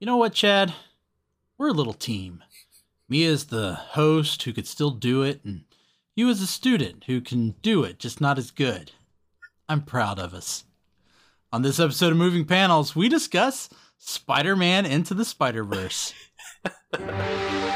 You know what, Chad? We're a little team. Me as the host who could still do it, and you as a student who can do it, just not as good. I'm proud of us. On this episode of Moving Panels, we discuss Spider Man Into the Spider Verse.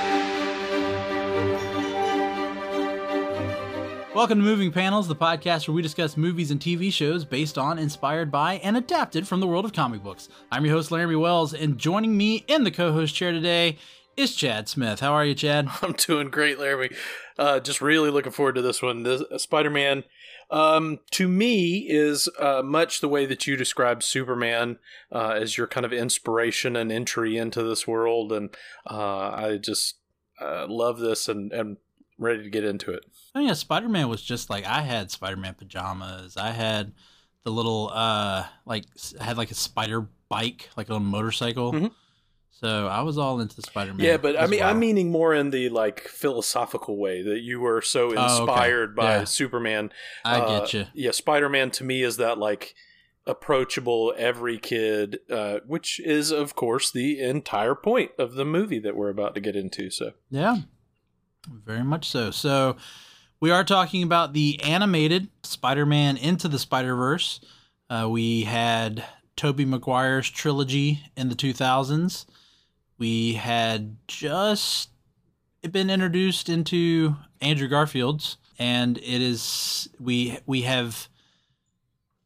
Welcome to Moving Panels, the podcast where we discuss movies and TV shows based on, inspired by, and adapted from the world of comic books. I'm your host, Laramy Wells, and joining me in the co host chair today is Chad Smith. How are you, Chad? I'm doing great, Laramy. Uh, just really looking forward to this one. This uh, Spider Man, um, to me, is uh, much the way that you describe Superman uh, as your kind of inspiration and entry into this world. And uh, I just uh, love this and, and ready to get into it. Oh yeah, Spider Man was just like I had Spider Man pajamas. I had the little uh like I had like a spider bike, like a little motorcycle. Mhm. So I was all into Spider Man. Yeah, but I mean, I'm meaning more in the like philosophical way that you were so Oh, okay. inspired by Yeah. Superman. I uh, get you. Yeah, Spider Man to me is that like approachable every kid, uh, which is of course the entire point of the movie that we're about to get into. So Yeah, very much so. So we are talking about the animated Spider Man Into the Spider Verse. Uh, we had Tobey Maguire's trilogy in the 2000s. We had just been introduced into Andrew Garfield's, and it is we we have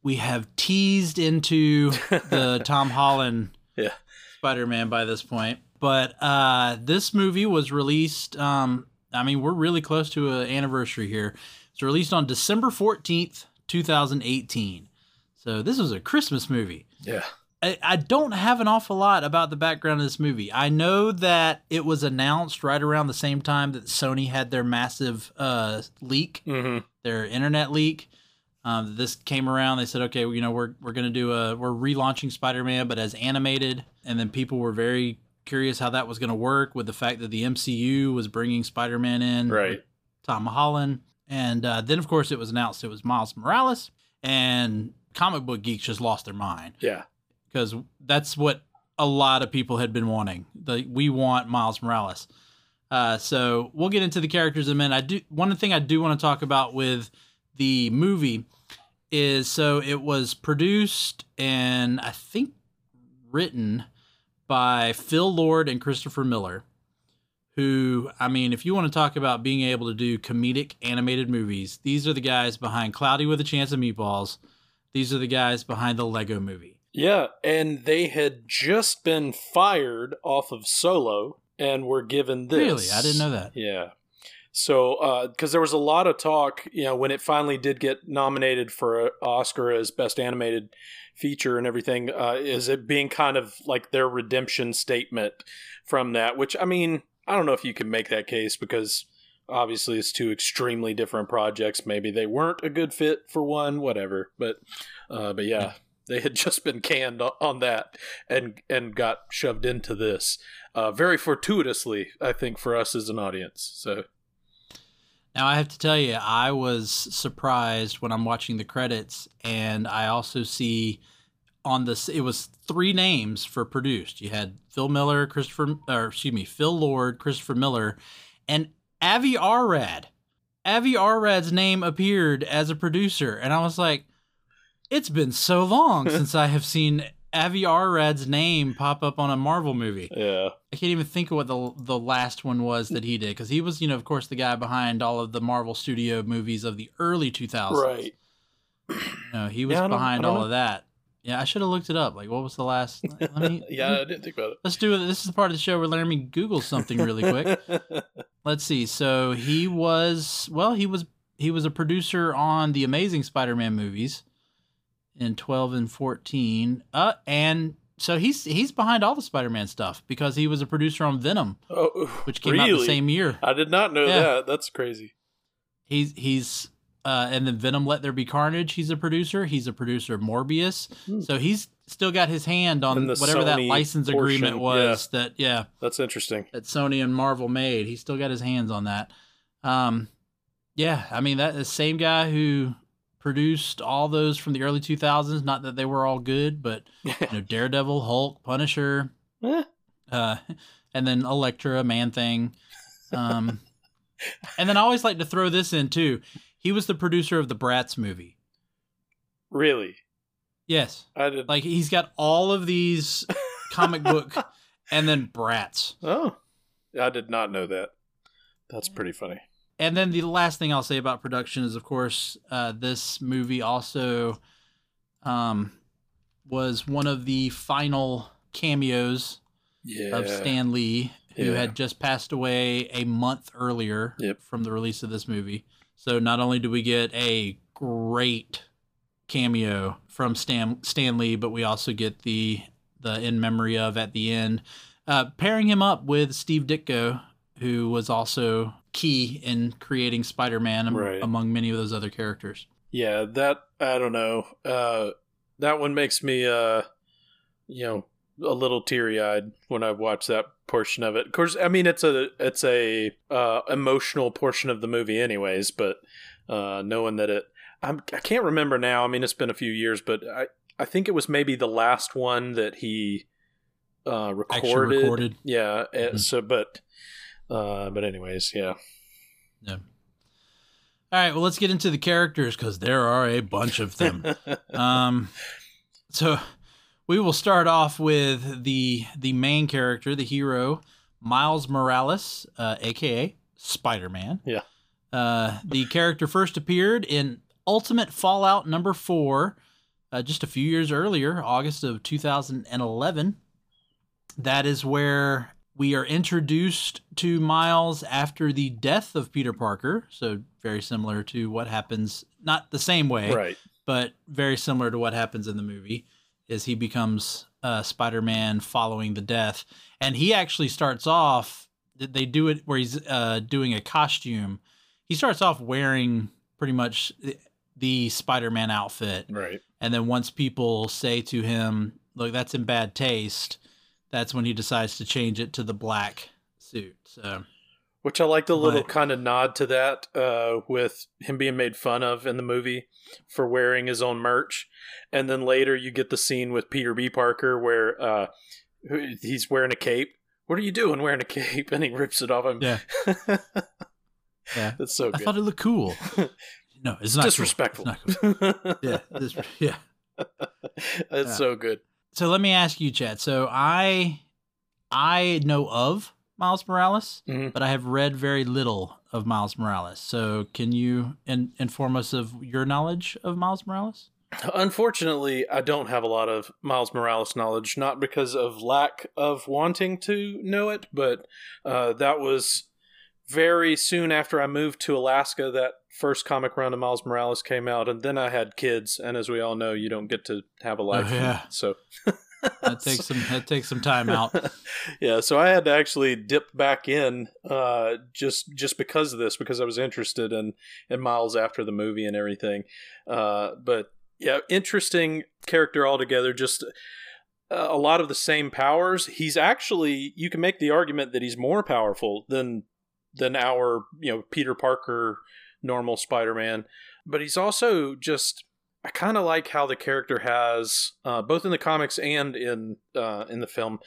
we have teased into the Tom Holland Yeah. Spider-Man by this point. But uh, this movie was released. Um, I mean, we're really close to an anniversary here. It's released on December fourteenth, two thousand eighteen. So this was a Christmas movie. yeah, I, I don't have an awful lot about the background of this movie. I know that it was announced right around the same time that Sony had their massive uh, leak hmm their internet leak. Um, this came around. They said, okay, you know, we're we're gonna do a we're relaunching Spider Man, but as animated. And then people were very curious how that was gonna work with the fact that the MCU was bringing Spider Man in, right. Tom Holland, and uh, then of course it was announced it was Miles Morales, and comic book geeks just lost their mind Yeah, because that's what a lot of people had been wanting. The we want Miles Morales. Uh, so we'll get into the characters in a minute. I do one thing I do want to talk about with the movie is so it was produced and I think written by Phil Lord and Christopher Miller. Who, I mean, if you want to talk about being able to do comedic animated movies, these are the guys behind Cloudy with a Chance of Meatballs. These are the guys behind the Lego movie. yeah, and they had just been fired off of Solo and were given this. Really? I didn't know that. Yeah. So, because there was a lot of talk, you know, when it finally did get nominated for an Oscar as Best Animated Feature and everything, uh, is it being kind of like their redemption statement from that? Which, I mean, I don't know if you can make that case because obviously it's two extremely different projects. Maybe they weren't a good fit for one, whatever. But, uh, but yeah, they had just been canned on that and and got shoved into this uh, very fortuitously, I think, for us as an audience. So. Now I have to tell you, I was surprised when I'm watching the credits, and I also see on this it was three names for produced. You had Phil Miller, Christopher, or excuse me, Phil Lord, Christopher Miller, and Avi Arad. Avi Arad's name appeared as a producer, and I was like, "It's been so long since I have seen Avi Arad's name pop up on a Marvel movie." Yeah. I can't even think of what the the last one was that he did because he was, you know, of course, the guy behind all of the Marvel Studio movies of the early 2000s. Right. No, he was Yeah, behind all know. of that. Yeah, I should have looked it up. Like, what was the last? Let me. yeah, I didn't think about it. Let's do it. This is the part of the show where Laramy Googles something really quick. Let's see. So he was well, he was he was a producer on the Amazing Spider-Man movies in 12 and 14. Uh and so he's he's behind all the Spider-Man stuff because he was a producer on Venom, oh, which came really? out the same year. I did not know Yeah. that. That's crazy. He's he's uh and then Venom Let There Be Carnage, he's a producer. He's a producer of Morbius. Hmm. So he's still got his hand on whatever that license portion, agreement was that yeah, That's interesting. that Sony and Marvel made. He's still got his hands on that. Um, yeah, I mean that the same guy who produced all those from the early 2000s. Not that they were all good, but you know, Daredevil, Hulk, Punisher, Eh, uh, and then Elektra, Man Thing. Um, and then I always like to throw this in too. He was the producer of the Bratz movie. Really? Yes. I did. Like he's got all of these comic book and then Bratz. oh, I did not know that. That's pretty funny. And then the last thing I'll say about production is, of course, uh, this movie also um, was one of the final cameos Yeah. of Stan Lee, who Yeah. had just passed away a month earlier Yep. from the release of this movie. So not only do we get a great cameo from Stan Stan Lee, but we also get the the in memory of at the end, uh, pairing him up with Steve Ditko, who was also key in creating Spider-Man am- Right. among many of those other characters. Yeah, that I don't know. Uh, that one makes me, uh, you know, a little teary eyed when I watch that portion of it. Of course, I mean it's a it's a uh, emotional portion of the movie, anyways. But uh, knowing that it, I'm, I can't remember now. I mean, it's been a few years, but I I think it was maybe the last one that he uh, recorded. Recorded. Yeah. Mhm. So, but uh, but anyways, yeah. Yeah. All right, well, let's get into the characters because there are a bunch of them. um, so we will start off with the the main character, the hero, Miles Morales, uh, aka Spider Man. Yeah. Uh, the character first appeared in Ultimate Fallout number four, uh, just a few years earlier, August of 2011. That is where we are introduced to Miles after the death of Peter Parker. So very similar to what happens, not the same way, right. but very similar to what happens in the movie is he becomes uh, spider-man following the death and he actually starts off they do it where he's uh, doing a costume he starts off wearing pretty much the spider-man outfit Right. and then once people say to him look that's in bad taste that's when he decides to change it to the black suit so Which I like the little kind of nod to that uh, with him being made fun of in the movie for wearing his own merch. And then later you get the scene with Peter B. Parker where uh, he's wearing a cape. What are you doing wearing a cape? And he rips it off him. Yeah. Yeah. That's so i thought it looked cool no it's not cool. It's Disrespectful. not cool. yeah this, yeah It's Yeah. so good. So let me ask you chad. So i i know of miles morales Mhm. but i have read very little of miles morales. So can you in, inform us of your knowledge of miles morales? Unfortunately, I don't have a lot of Miles Morales knowledge, not because of lack of wanting to know it, but uh, that was very soon after I moved to Alaska. That first comic run of Miles Morales came out, and then I had kids, and as we all know, you don't get to have a life. Oh, yeah. So that takes some that takes some time out yeah, so I had to actually dip back in uh, just just because of this, because I was interested in in Miles after the movie and everything. Uh, but yeah, interesting character altogether. Just uh, a lot of the same powers. He's actually you can make the argument that he's more powerful than than our you know Peter Parker normal Spider Man, but he's also just. I kind of like how the character has, uh, both in the comics and in uh, in the film,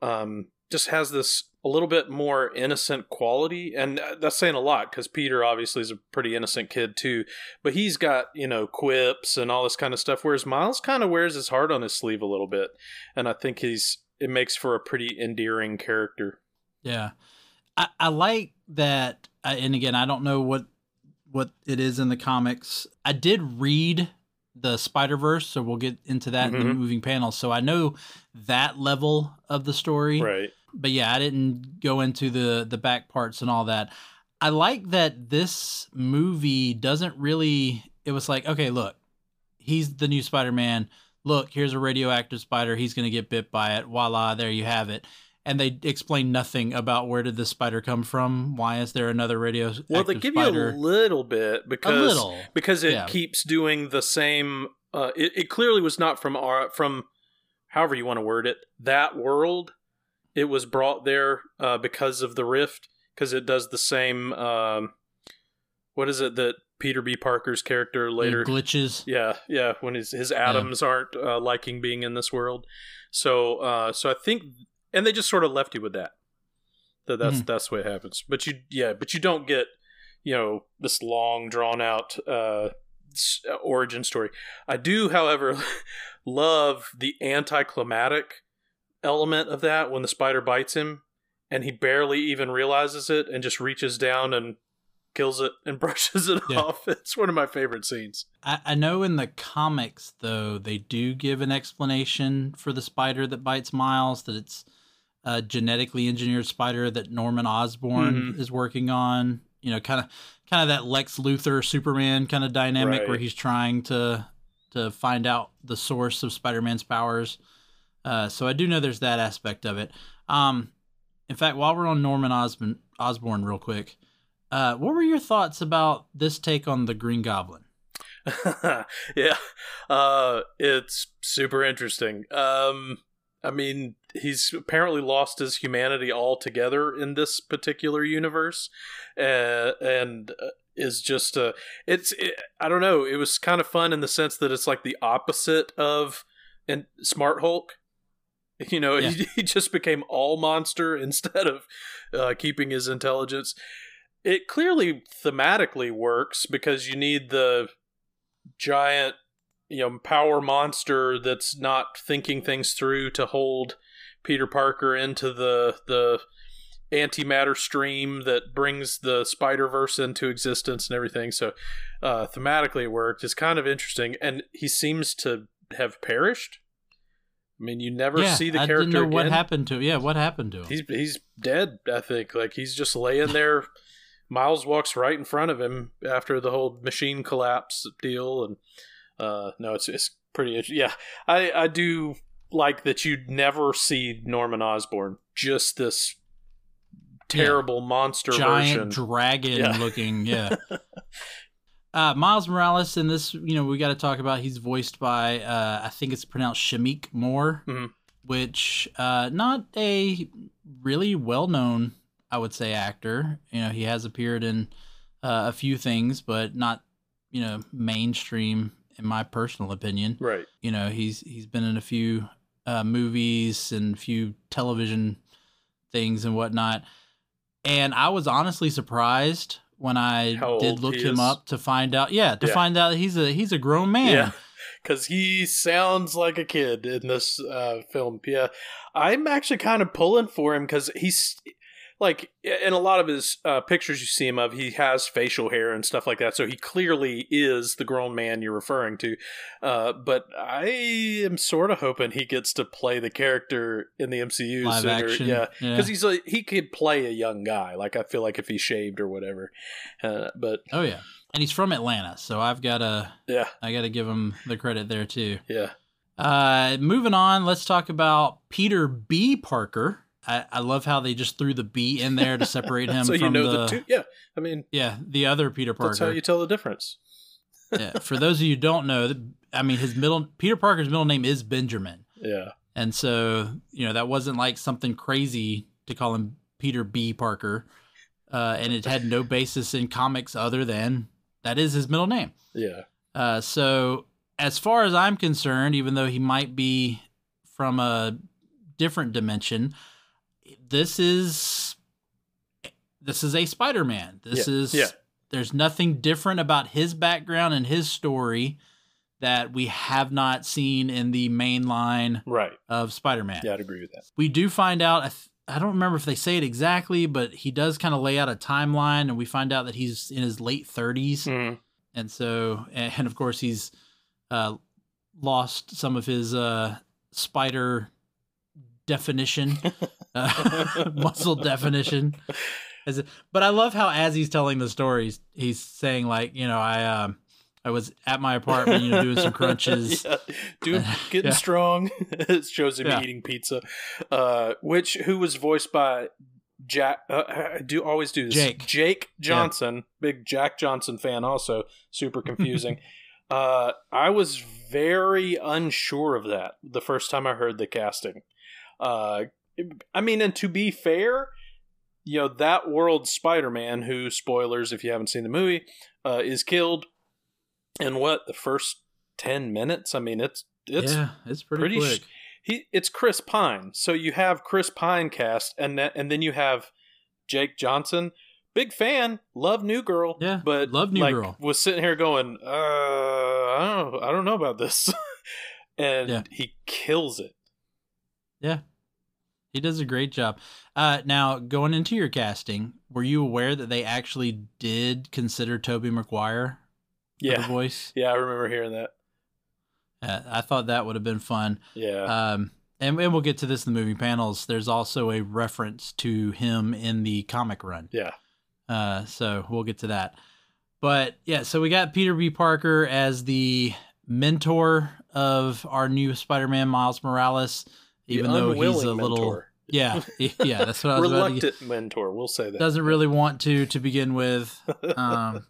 um, just has this a little bit more innocent quality, and uh, that's saying a lot because Peter obviously is a pretty innocent kid too, but he's got you know quips and all this kind of stuff, whereas Miles kind of wears his heart on his sleeve a little bit, and I think he's it makes for a pretty endearing character. Yeah, I, I like that. I, and again, I don't know what what it is in the comics. I did read the Spider Verse, so we'll get into that in the Mhm. moving panels. So I know that level of the story. Right. But yeah, I didn't go into the the back parts and all that. I like that this movie doesn't really. It was like, okay, look, he's the new Spider Man. Look, here's a radioactive spider. He's going to get bit by it. Voila, there you have it. And they explain nothing about where did this spider come from? Why is there another radioactive Well, they give spider? you a little bit because little. because it yeah. keeps doing the same. Uh, it, it clearly was not from our from, however you want to word it, that world. It was brought there uh, because of the rift, because it does the same. Um, what is it that Peter B. Parker's character later? glitches. Yeah, yeah. When his his atoms aren't uh, liking being in this world, so uh, so I think, and they just sort of left you with that. That that's Mhm. that's the way it happens. But you yeah, but you don't get you know this long drawn out uh, origin story. I do, however, love the anticlimactic element of that when the spider bites him and he barely even realizes it and just reaches down and kills it and brushes it Yeah. off. It's one of my favorite scenes. I, I know in the comics though they do give an explanation for the spider that bites Miles that it's a genetically engineered spider that Norman Osborn Mhm. is working on. You know, kind of kind of that Lex Luthor Superman kind of dynamic Right. where he's trying to to find out the source of Spider-Man's powers. Uh, so I do know there's that aspect of it. Um, in fact, while we're on Norman Osborn, Osborn real quick, uh, what were your thoughts about this take on the Green Goblin? yeah. Uh it's super interesting. Um I mean, he's apparently lost his humanity altogether in this particular universe. Uh, and uh, is just uh it's it, I don't know, it was kind of fun in the sense that it's like the opposite of and Smart Hulk. You know, Yeah. he, he just became all monster instead of uh, keeping his intelligence. It clearly thematically works because you need the giant, you know, power monster that's not thinking things through to hold Peter Parker into the the antimatter stream that brings the Spider Verse into existence and everything. So, uh, thematically, it worked. It's kind of interesting, and he seems to have perished. I mean, you never yeah, see the I character didn't know what happened to him. Yeah, what happened to him? He's he's dead. I think like he's just laying there. Miles walks right in front of him after the whole machine collapse deal, and uh, no, it's it's pretty. Yeah, I I do like that you'd never see Norman Osborn. Just this terrible monster Giant version. dragon Yeah. looking. Yeah. uh, Miles Morales in this, you know, we got to talk about. He's voiced by, uh, I think it's pronounced Shameik Moore, Mhm. which uh, not a really well known, I would say, actor. You know, he has appeared in uh, a few things, but not, you know, mainstream in my personal opinion. right. you know he's he's been in a few uh, movies and a few television things and whatnot and i was honestly surprised when i How did look him is? up to find out yeah to Yeah. find out he's a he's a grown man Yeah, because he sounds like a kid in this uh, film. Yeah, I'm actually kind of pulling for him because he's like in a lot of his uh, pictures you see him of, he has facial hair and stuff like that. So he clearly is the grown man you're referring to. Uh, but I am sort of hoping he gets to play the character in the MCU live sooner. action Yeah, yeah, because he's like he could play a young guy. Like I feel like if he shaved or whatever. Uh, but oh yeah and he's from atlanta so i've got to yeah, i got to give him the credit there too yeah. uh moving on let's talk about peter b parker I, I love how they just threw the B in there to separate him so from you know the, the two. Yeah, I mean yeah the other Peter Parker. That's how you tell the difference. yeah, for those of you who don't know, I mean, his middle Peter Parker's middle name is Benjamin, Yeah. and so you know that wasn't like something crazy to call him Peter B. Parker, uh, and it had no basis in comics other than that is his middle name. Yeah. Uh, so as far as I'm concerned, even though he might be from a different dimension, this is this is a Spider-Man. This Yeah, is yeah. there's nothing different about his background and his story that we have not seen in the main line Right. of Spider-Man. Yeah, I'd agree with that. We do find out I, don't remember if they say it exactly, but he does kind of lay out a timeline and we find out that he's in his late 30s Mm. and so and of course he's uh, lost some of his uh, spider definition, uh, muscle definition. As but I love how as he's telling the stories, he's saying like, you know, I um, I was at my apartment, you know, doing some crunches. yeah. Doing, getting Yeah. strong. it shows him Yeah. eating pizza. Uh, which who was voiced by Jack? Uh, I do always do this. Jake. Jake Johnson, big Jack Johnson fan. Also super confusing. uh, I was very unsure of that the first time I heard the casting. Uh, I mean, and to be fair, you know that world Spider-Man, who spoilers if you haven't seen the movie, uh, is killed in what the first ten minutes. I mean, it's it's yeah, it's pretty, pretty sh- quick. he it's Chris Pine. So you have Chris Pine cast, and that, and then you have Jake Johnson. Big fan, love New Girl. Yeah, but love New like, Girl. Was sitting here going, uh, I don't, I don't know about this, and Yeah. he kills it. Yeah. He does a great job. Uh, now, going into your casting, were you aware that they actually did consider Tobey Maguire for the Yeah, voice? yeah, I remember hearing that. Uh, I thought that would have been fun. Yeah, Um, and, and we'll get to this in the movie panels. There's also a reference to him in the comic run. yeah, Uh, so we'll get to that. But yeah, so we got Peter B. Parker as the mentor of our new Spider-Man, Miles Morales. The Even though he's a little, mentor. yeah, yeah, that's what I was about to get. reluctant mentor. We'll say that. Doesn't really want to to begin with. Um,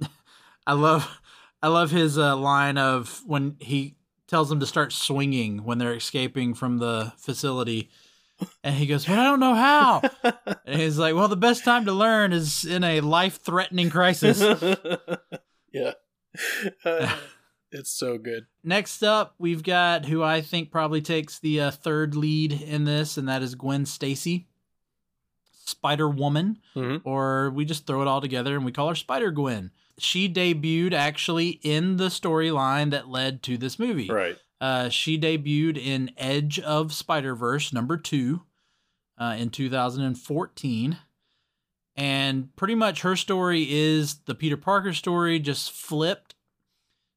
I love, I love his uh, line of when he tells them to start swinging when they're escaping from the facility. And he goes, But I don't know how. And he's like, Well, the best time to learn is in a life threatening crisis. yeah, Uh, it's so good. Next up, we've got who I think probably takes the uh, third lead in this, and that is Gwen Stacy, Spider Woman, Mhm. or we just throw it all together and we call her Spider Gwen. She debuted actually in the storyline that led to this movie. Right. Uh, she debuted in Edge of Spider Verse number two uh, in 2014. And pretty much her story is the Peter Parker story, just flipped.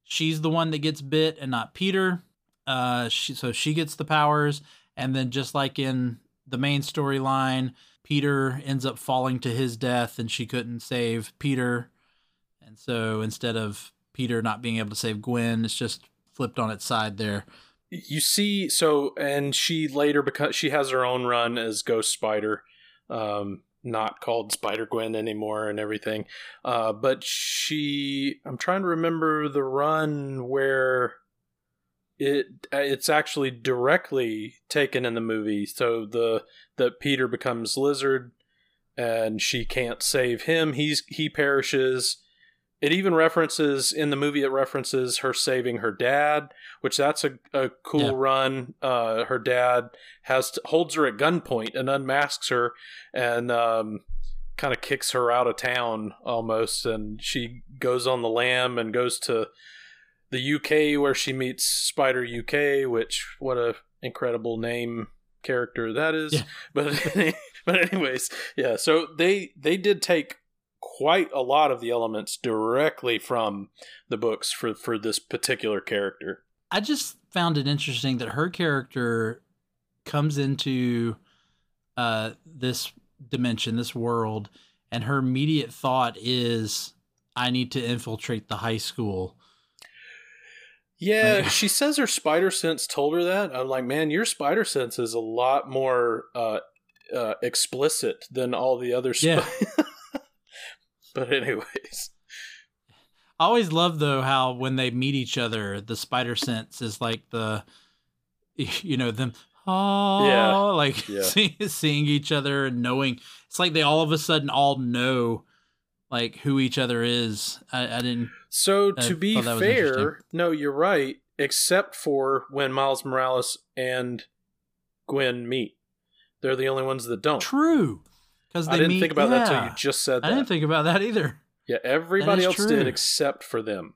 She's the one that gets bit and not Peter. Uh, she, so she gets the powers. And then, just like in the main storyline, Peter ends up falling to his death and she couldn't save Peter. And so instead of Peter not being able to save Gwen, it's just flipped on its side there. You see, so and she later because she has her own run as Ghost Spider, um, not called Spider Gwen anymore and everything. Uh, but she, I'm trying to remember the run where it it's actually directly taken in the movie. So the that Peter becomes Lizard, and she can't save him. He's he perishes. It even references in the movie. It references her saving her dad, which that's a, a cool Yeah. run. Uh, her dad has to, holds her at gunpoint and unmasks her, and um, kind of kicks her out of town almost. And she goes on the lam and goes to the UK where she meets Spider UK, which what a incredible name character that is. Yeah. But but anyways, yeah. So they they did take quite a lot of the elements directly from the books for for this particular character. I just found it interesting that her character comes into uh, this dimension, this world, and her immediate thought is, "I need to infiltrate the high school." Yeah, Like- she says her spider sense told her that. I'm like, man, your spider sense is a lot more uh, uh, explicit than all the other. Sp- Yeah. but anyways, I always love though how when they meet each other, the spider sense is like the, you know, them. Oh, Yeah. like Yeah. see, seeing each other and knowing. It's like they all of a sudden all know, like who each other is. I, I didn't. So I to be was interesting. fair, no, you're right, except for when Miles Morales and Gwen meet. They're the only ones that don't. True, because they I didn't meet, think about that till yeah. you just said that. I didn't think about that either. yeah, everybody else true. did except for them.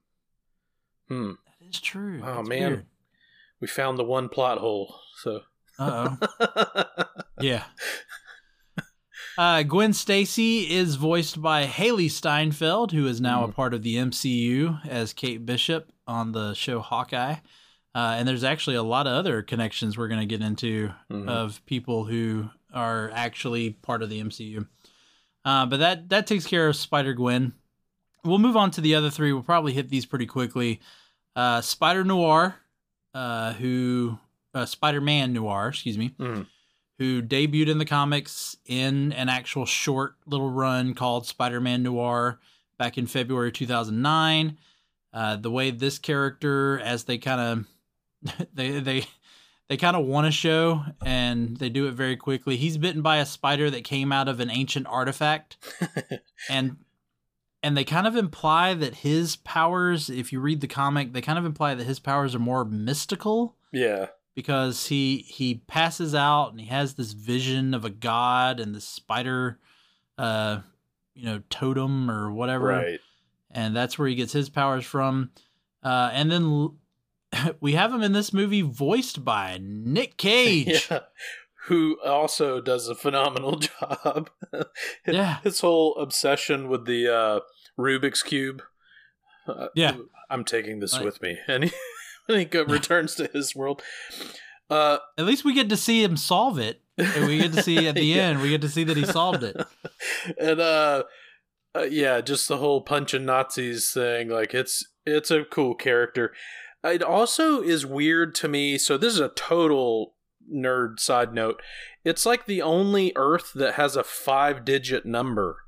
Hmm. That is true. Oh, That's man. weird. We found the one plot hole. So Uh oh. Yeah. Uh, Gwen Stacy is voiced by Hailee Steinfeld, who is now a Mhm. part of the MCU as Kate Bishop on the show Hawkeye. Uh, and there's actually a lot of other connections we're going to get into Mhm. of people who are actually part of the MCU. Uh, but that that takes care of Spider Gwen. We'll move on to the other three. We'll probably hit these pretty quickly. Uh, Spider Noir, uh, who uh, Spider Man Noir, excuse me, Mhm. who debuted in the comics in an actual short little run called Spider Man Noir back in February 2009. Uh, the way this character, as they kind of they they they kind of want to show, and they do it very quickly. He's bitten by a spider that came out of an ancient artifact, and and they kind of imply that his powers, if you read the comic, they kind of imply that his powers are more mystical yeah. because he he passes out and he has this vision of a god and the spider uh you know totem or whatever Right. and that's where he gets his powers from uh and then we have him in this movie voiced by Nick Cage Yeah. Who also does a phenomenal job. Yeah. His whole obsession with the uh, Rubik's Cube. Uh, Yeah. I'm taking this Right. with me. And he, and he returns to his world. Uh, at least we get to see him solve it and we get to see at the Yeah. end we get to see that he solved it and uh, uh yeah just the whole punching nazis thing like it's it's a cool character it also is weird to me so this is a total nerd side note it's like the only earth that has a five digit number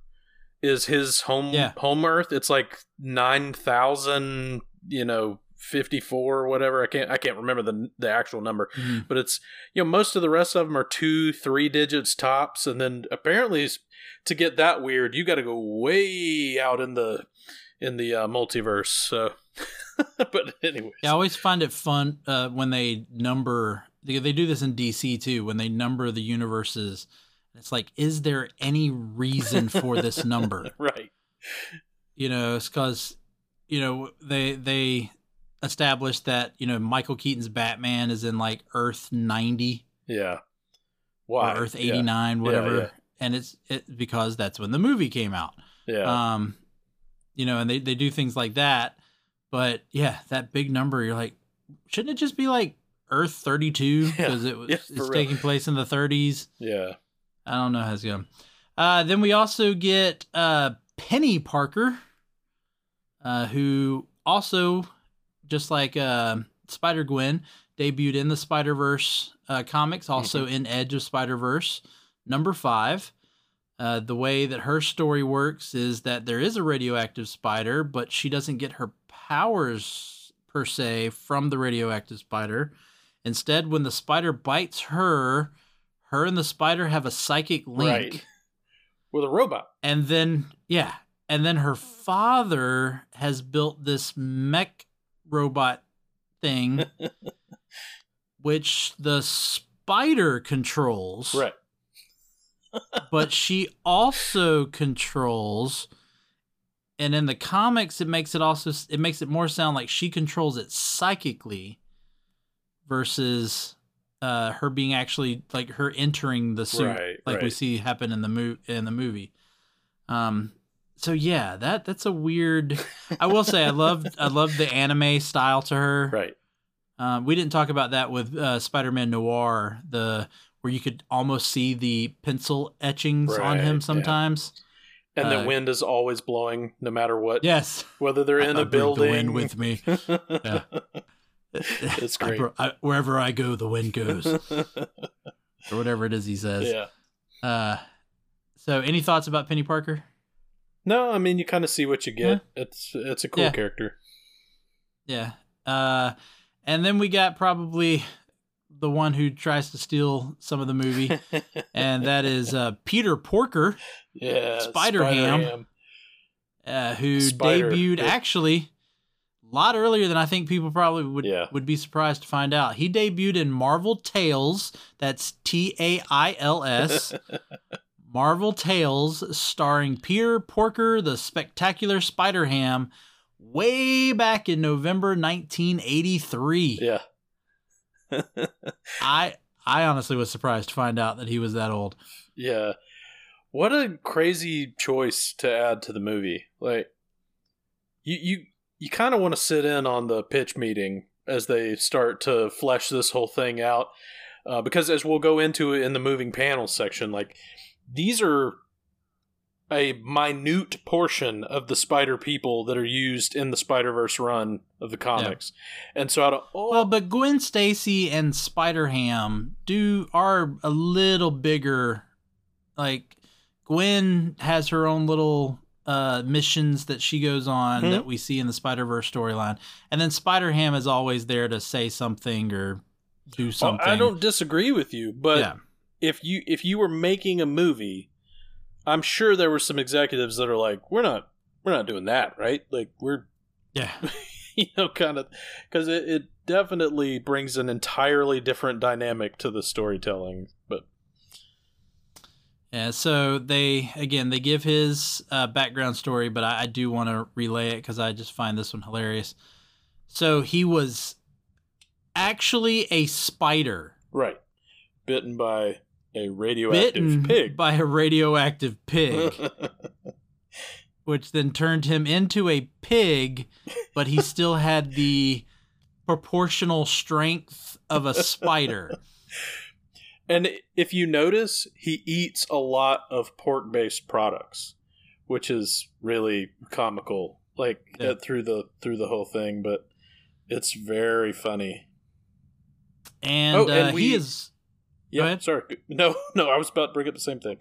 is his home Yeah. home earth it's like 9000 you know 54 or whatever i can't i can't remember the the actual number Mhm. but it's you know most of the rest of them are two three digits tops and then apparently to get that weird you got to go way out in the in the uh, multiverse so but anyways Yeah, I always find it fun uh, when they number. They, they do this in DC too. When they number the universes, it's like, is there any reason for this number? right You know, it's because you know they they established that you know Michael Keaton's Batman is in like Earth ninety yeah why Earth Yeah. eighty nine, whatever, yeah. and it's it because that's when the movie came out. yeah Um, you know, and they, they do things like that. But yeah, that big number, you're like, shouldn't it just be like Earth 32 Yeah. because it was Yeah, it's real. taking place in the 30s. yeah I don't know how it's going. Uh, then we also get uh, Penny Parker, uh, who also, just like uh, Spider Gwen, debuted in the Spider Verse uh, comics, also Mm-hmm. in Edge of Spider Verse number five. Uh, the way that her story works is that there is a radioactive spider, but she doesn't get her powers per se from the radioactive spider. Instead, when the spider bites her, her and the spider have a psychic link. right with a robot And then, yeah. And then her father has built this mech robot thing, which the spider controls right but she also controls and in the comics it makes it also it makes it more sound like she controls it psychically versus uh her being actually like her entering the suit Right, like we see happen in the mo- in the movie. Um so yeah that that's a weird i will say i love i love the anime style to her. Right. Um, we didn't talk about that with uh, Spider-Man Noir, the where you could almost see the pencil etchings on Right, him yeah. sometimes. and Uh, the wind is always blowing no matter what Yes, whether they're in I a building the wind with me. Yeah. It's great. bro- I- wherever I go, the wind goes, or whatever it is he says. yeah Uh, so, any thoughts about Penny Parker? No, I mean you kind of see what you get. Yeah. It's it's a cool Yeah. character. Yeah. Uh, and then we got probably the one who tries to steal some of the movie, and that is uh, Peter Porker. yeah, Spider-Ham. uh, who Spider, debuted actually a lot earlier than I think people probably would Yeah. would be surprised to find out. He debuted in Marvel Tales. That's T A I L S. Marvel Tales, starring Peter Porker, the Spectacular Spider Ham, way back in November 1983. Yeah, I I honestly was surprised to find out that he was that old. yeah. What a crazy choice to add to the movie. Like, you you you kind of want to sit in on the pitch meeting as they start to flesh this whole thing out, uh, because as we'll go into it in the moving panels section, like these are a minute portion of the spider people that are used in the Spider Verse run of the comics, and so out of all Well, but Gwen Stacy and Spider Ham do are a little bigger. Like Gwen has her own little uh missions that she goes on Hmm. that we see in the Spider Verse storyline, and then Spider Ham is always there to say something or do Well, something. I don't disagree with you, but yeah, if you if you were making a movie, I'm sure there were some executives that are like, "We're not, we're not doing that, right? Like we're, yeah. you know, kind of because it, it definitely brings an entirely different dynamic to the storytelling. But Yeah, so they again they give his uh, background story, but I, I do want to relay it because I just find this one hilarious. So he was actually a spider right, bitten by a radioactive bitten pig. by a radioactive pig, which then turned him into a pig, but he still had the proportional strength of a spider. and if you notice, he eats a lot of pork-based products, which is really comical. Like Yeah. uh, through the through the whole thing, but it's very funny. And, Oh, and uh, we- he is Yeah, sorry. No, no, I was about to bring up the same thing.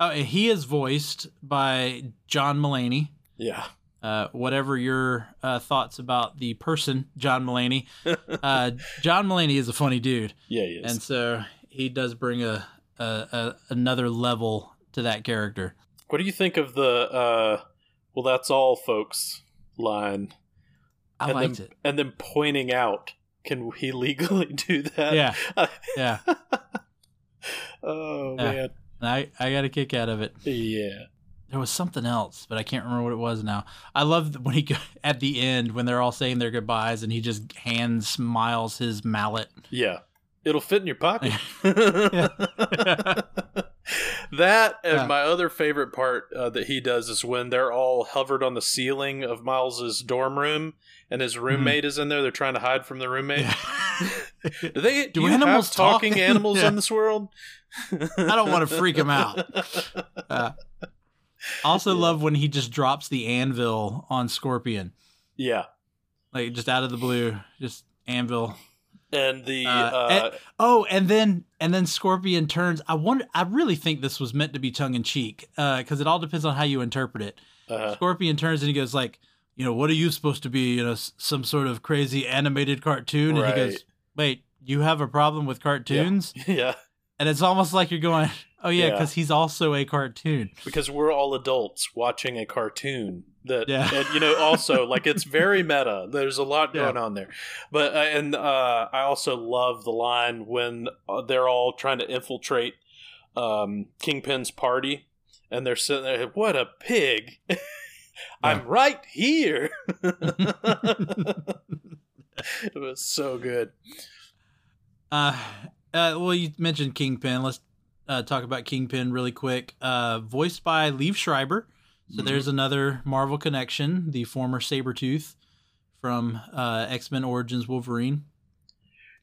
oh, he is voiced by John Mulaney. Yeah. uh, whatever your uh, thoughts about the person John Mulaney. Uh, John Mulaney is a funny dude, Yeah, he is. and so he does bring a, a, a another level to that character. what do you think of the uh well that's all folks line I and liked it. and then pointing out can he legally do that? Yeah, yeah. oh Yeah. man. I I got a kick out of it. Yeah. There was something else, but I can't remember what it was now. I love when he at the end when they're all saying their goodbyes and he just hands Miles his mallet. Yeah. It'll fit in your pocket. That and Yeah. my other favorite part uh, that he does is when they're all hovered on the ceiling of Miles's dorm room and his roommate is in there. They're trying to hide from the roommate. Yeah. Do they? Do Do, animals have talking talk? animals Yeah. in this world? I don't want to freak him out. Uh, also Yeah. love when he just drops the anvil on Scorpion, yeah, like just out of the blue, just anvil. and the Uh, uh, and- Oh, and then and then Scorpion turns. I wonder. I really think this was meant to be tongue in cheek, because it all depends on how you interpret it. uh, Scorpion turns and he goes like, you know, what are you supposed to be? You know, some sort of crazy animated cartoon? And he goes, wait, you have a problem with cartoons? yeah, And it's almost like you're going, oh yeah, Yeah. because he's also a cartoon. because we're all adults watching a cartoon that, Yeah. and you know, also like it's very meta. There's a lot Yeah. going on there, but uh, and uh, I also love the line when uh, they're all trying to infiltrate um, Kingpin's party, and they're sitting there. What a pig! I'm right here. it was so good. Uh, uh, well, you mentioned Kingpin. Let's uh, talk about Kingpin really quick. Uh, voiced by Liev Schreiber. So Mhm. there's another Marvel connection. The former Sabretooth from uh, X Men Origins Wolverine,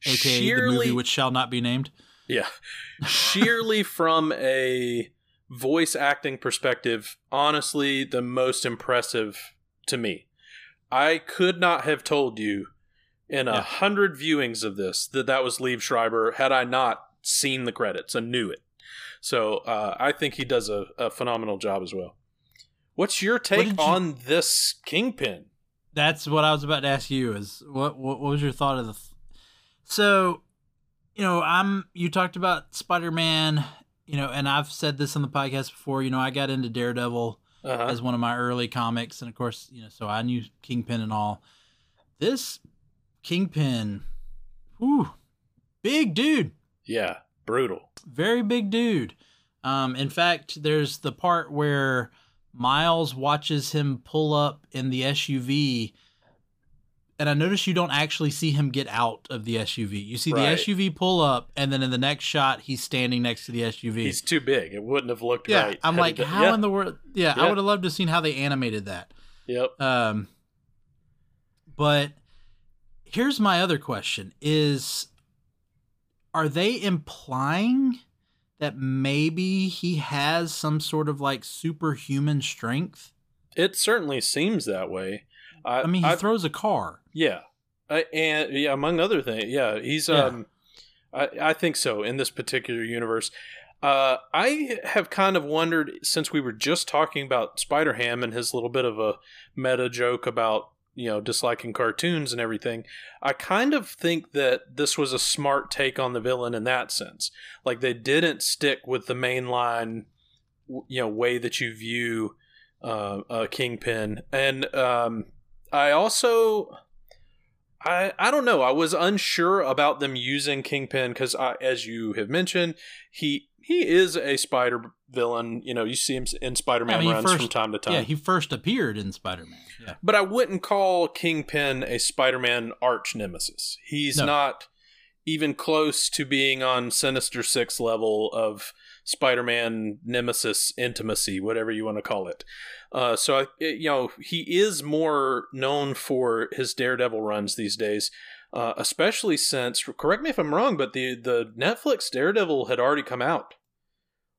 aka the movie which shall not be named. Yeah. Sheerly from a voice acting perspective, honestly, the most impressive to me. I could not have told you in a Yeah. hundred viewings of this that that was Liev Schreiber had I not seen the credits and knew it. So uh, I think he does a, a phenomenal job as well. What's your take you- on this Kingpin? That's what I was about to ask you. Is what what, what was your thought of the? So, you know, I'm. You talked about Spider Man. You know, and I've said this on the podcast before. You know, I got into Daredevil. Uh-huh. as one of my early comics, and of course, you know, so I knew Kingpin and all. This Kingpin, whew, big dude, Yeah, brutal. very big dude. Um, in fact, there's the part where Miles watches him pull up in the SUV, and I notice you don't actually see him get out of the SUV. You see Right. the SUV pull up, and then in the next shot, he's standing next to the SUV. He's too big. It wouldn't have looked yeah, right. I'm like, done- how in the world? Yeah, I would have loved to have seen how they animated that. Yep. Um, but here's my other question: Is are they implying that maybe he has some sort of like superhuman strength? It certainly seems that way. I, I mean, he I've- throws a car. yeah, I, and yeah, among other things, yeah, he's. Yeah. Um, I, I think so in this particular universe. Uh, I have kind of wondered since we were just talking about Spider Ham and his little bit of a meta joke about you know disliking cartoons and everything. I kind of think that this was a smart take on the villain in that sense. Like they didn't stick with the mainline, you know, way that you view uh, a kingpin, and um, I also I I don't know. I was unsure about them using Kingpin because, as you have mentioned, he he is a spider villain. You know, you see him in Spider-Man I mean, runs first, from time to time. Yeah, he first appeared in Spider-Man. Yeah, but I wouldn't call Kingpin a Spider-Man arch nemesis. He's no. not even close to being on Sinister Six level of Spider-Man nemesis intimacy, whatever you want to call it. Uh, so I, you know, he is more known for his Daredevil runs these days, uh, especially since. Correct me if I'm wrong, but the the Netflix Daredevil had already come out.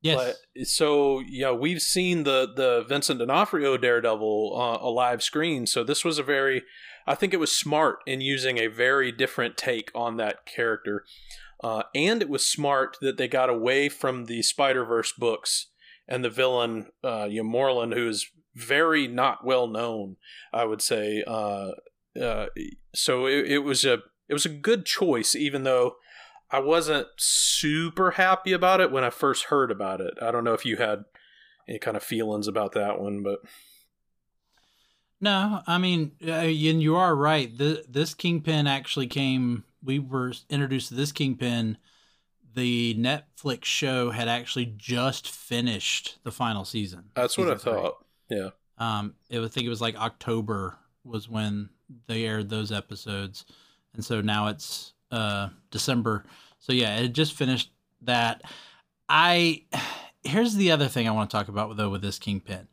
Yes. But, so yeah, we've seen the the Vincent D'Onofrio Daredevil uh, a live screen. So this was a very, I think it was smart in using a very different take on that character. Uh, and it was smart that they got away from the Spider Verse books and the villain, uh, you know, Morlun, who is very not well known, I would say. Uh, uh, so it, it was a it was a good choice, even though I wasn't super happy about it when I first heard about it. I don't know if you had any kind of feelings about that one, but no, I mean, uh, and you are right. The, this Kingpin actually came we were introduced to this Kingpin, the Netflix show had actually just finished the final season. That's season what I three. thought. Yeah. Um, it I think it was like October was when they aired those episodes, and so now it's uh December. So yeah, it just finished that. I here's the other thing I want to talk about though with this Kingpin.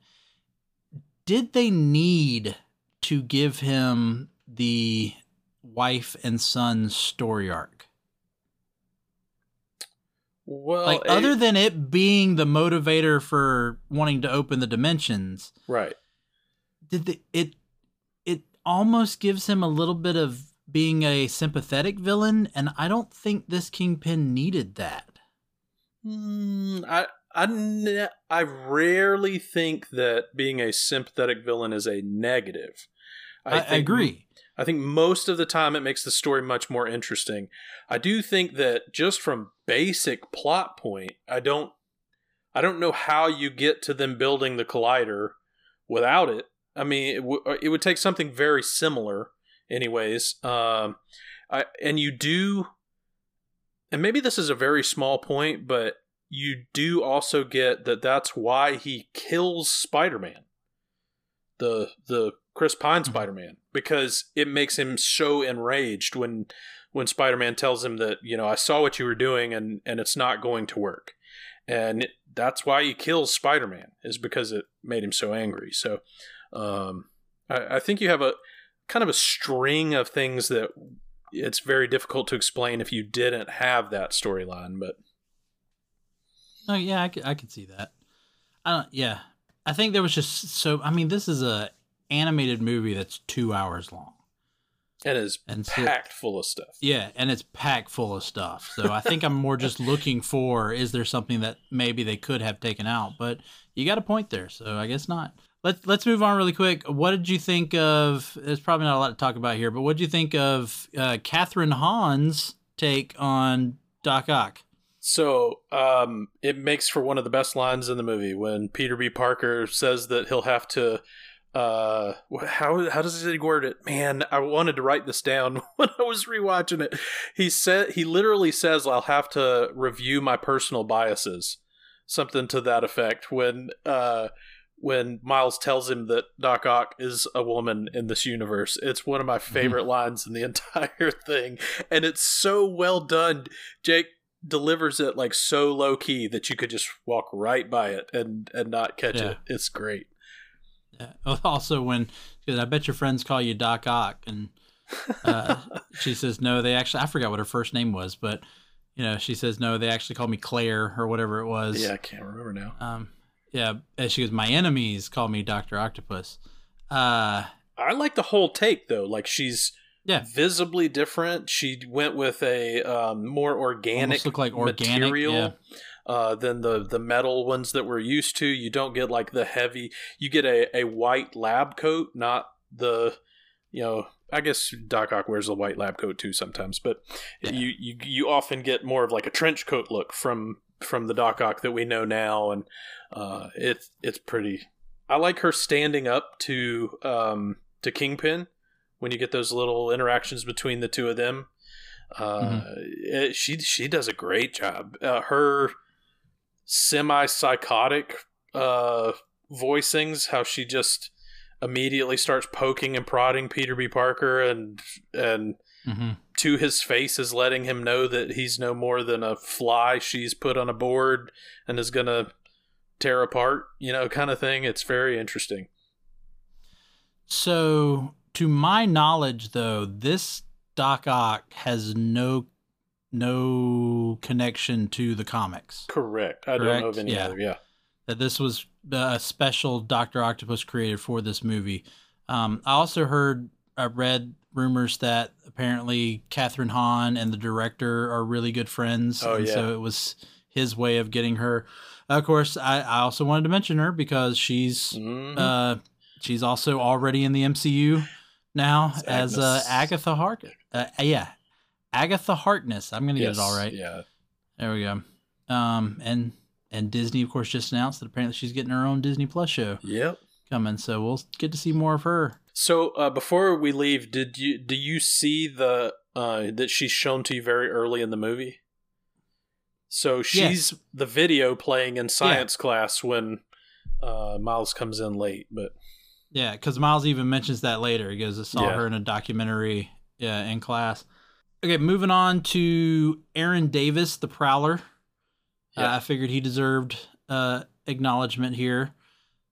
Did they need to give him the wife and son story arc? Well, like other than it being the motivator for wanting to open the dimensions, right? Did the, it it almost gives him a little bit of being a sympathetic villain, and I don't think this kingpin needed that. Mm, I I I rarely think that being a sympathetic villain is a negative. I, I, I agree. I think most of the time it makes the story much more interesting. I do think that just from basic plot point, I don't I don't know how you get to them building the collider without it. I mean, it, w- it would take something very similar, anyways. Um, I and you do, and maybe this is a very small point, but you do also get that that's why he kills Spider-Man. The the Chris Pine mm-hmm. Spider Man because it makes him so enraged when when Spider Man tells him that you know I saw what you were doing and and it's not going to work, and that's why he kills Spider Man is because it made him so angry. So um, I, I think you have a kind of a string of things that it's very difficult to explain if you didn't have that storyline, but. Oh yeah, I could, I could see that. I don't. Yeah, I think there was just so. I mean, this is a animated movie that's two hours long. And is and packed full of stuff. Yeah, and it's packed full of stuff. So I think I'm more just looking for is there something that maybe they could have taken out, but you got a point there, so I guess not. Let's let's move on really quick. What did you think of? There's probably not a lot to talk about here, but what did you think of uh, Kathryn Hahn's take on Doc Ock? So um, it makes for one of the best lines in the movie when Peter B. Parker says that he'll have to uh how how does he word it man i wanted to write this down when i was rewatching it he said he literally says i'll have to review my personal biases something to that effect when uh when miles tells him that doc ock is a woman in this universe it's one of my mm-hmm. favorite mm-hmm. lines in the entire thing and it's so well done jake delivers it like so low key that you could just walk right by it and and not catch yeah. it it's great. Also, when because I bet your friends call you Doc Ock, and uh, she says no, they actually I forgot what her first name was, but you know she says no, they actually call me Claire or whatever it was. Yeah, I can't remember now. Um, yeah, and she goes, my enemies call me Doctor Octopus. Uh, I like the whole take though. Like she's yeah visibly different. She went with a um, more organic, look like organic material. Yeah uh, than the the metal ones that we're used to. You don't get like the heavy. You get a, a white lab coat, not the you know. I guess Doc Ock wears a white lab coat too sometimes, but yeah. you, you you often get more of like a trench coat look from from the Doc Ock that we know now, and uh, it's it's pretty. I like her standing up to um, to Kingpin when you get those little interactions between the two of them. Uh, Mm-hmm. it, she she does a great job. Uh, her semi psychotic uh, voicings, how she just immediately starts poking and prodding Peter B. Parker, and and hmm to his face is letting him know that he's no more than a fly she's put on a board and is gonna tear apart, you know, kind of thing. It's very interesting. So, to my knowledge, though, this Doc Ock has no no connection to the comics. Correct. I don't know of Correct, any yeah. other. Yeah. That this was a special Doctor Octopus created for this movie. Um, I also heard, I read rumors that apparently Kathryn Hahn and the director are really good friends, Oh, and yeah. so it was his way of getting her. Of course, I, I also wanted to mention her because she's Mhm. uh, she's also already in the MCU now It's as uh, Agatha Harkness. Uh, yeah, Agatha Harkness. I'm gonna get Yes, it all right. Yeah. There we go. Um, and and Disney, of course, just announced that apparently she's getting her own Disney Plus show Yep. coming. So we'll get to see more of her. So uh, before we leave, did you do you see the uh, that she's shown to you very early in the movie? So she's the video playing in science class when uh, Miles comes in late, but Yeah, because Miles even mentions that later. He goes, "I saw Yeah. her in a documentary yeah, in class." Okay, moving on to Aaron Davis, the Prowler. Yeah. Uh, I figured he deserved uh, acknowledgement here.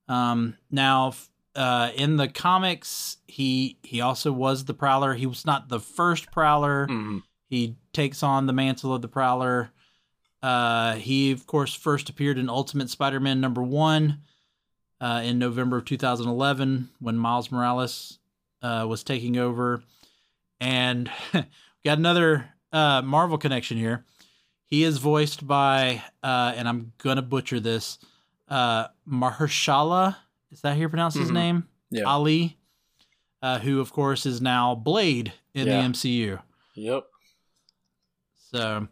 Um, now, uh, in the comics, he he also was the Prowler. He was not the first Prowler. mm, He takes on the mantle of the Prowler. Uh, he, of course, first appeared in Ultimate Spider-Man number one uh, in November of 2011 when Miles Morales uh, was taking over. And got another uh, Marvel connection here. He is voiced by, uh, and I'm gonna butcher this, uh, Mahershala. Is that how you pronounce his Mhm. name? yeah, Ali, uh, who of course is now Blade in Yeah. the MCU. yep. So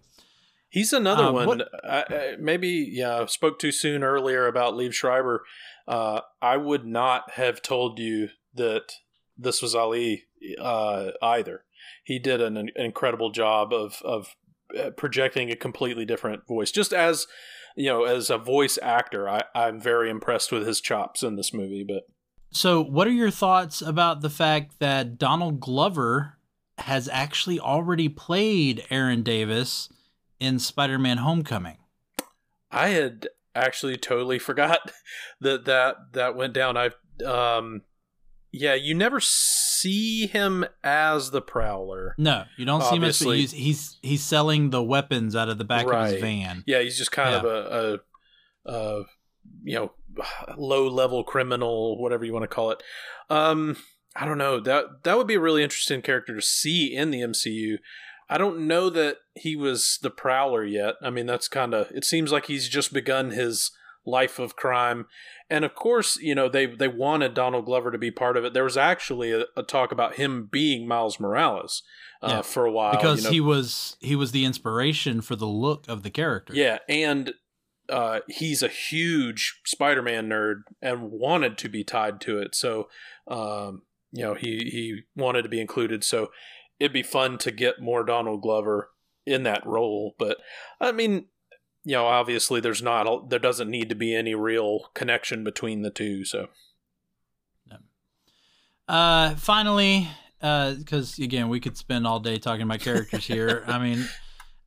He's another Uh, one. I, I, maybe yeah. I spoke too soon earlier about Liev Schreiber. Uh, I would not have told you that this was Ali uh, either. He did an, an incredible job of of uh, projecting a completely different voice. Just as you know, as a voice actor, I, I'm very impressed with his chops in this movie. But So, what are your thoughts about the fact that Donald Glover has actually already played Aaron Davis in Spider Man Homecoming? I had actually totally forgot that that that went down. I um yeah, you never see him as the Prowler. No, you don't see him as Obviously. he's, he's selling the weapons out of the back of his van. Yeah, he's just kind of a, a, a you know low level criminal, whatever you want to call it. Um, I don't know that that would be a really interesting character to see in the MCU. I don't know that he was the Prowler yet. I mean, that's kind of. It seems like he's just begun his life of crime, and of course, you know they they wanted Donald Glover to be part of it. There was actually a, a talk about him being Miles Morales uh, Yeah, for a while because you know, he was he was the inspiration for the look of the character. yeah, and uh, he's a huge Spider-Man nerd and wanted to be tied to it. So, um, you know, he he wanted to be included. So, it'd be fun to get more Donald Glover in that role. But I mean, you know, obviously there's not a, there doesn't need to be any real connection between the two. So, Uh, finally, because again, we could spend all day talking about characters here. I mean,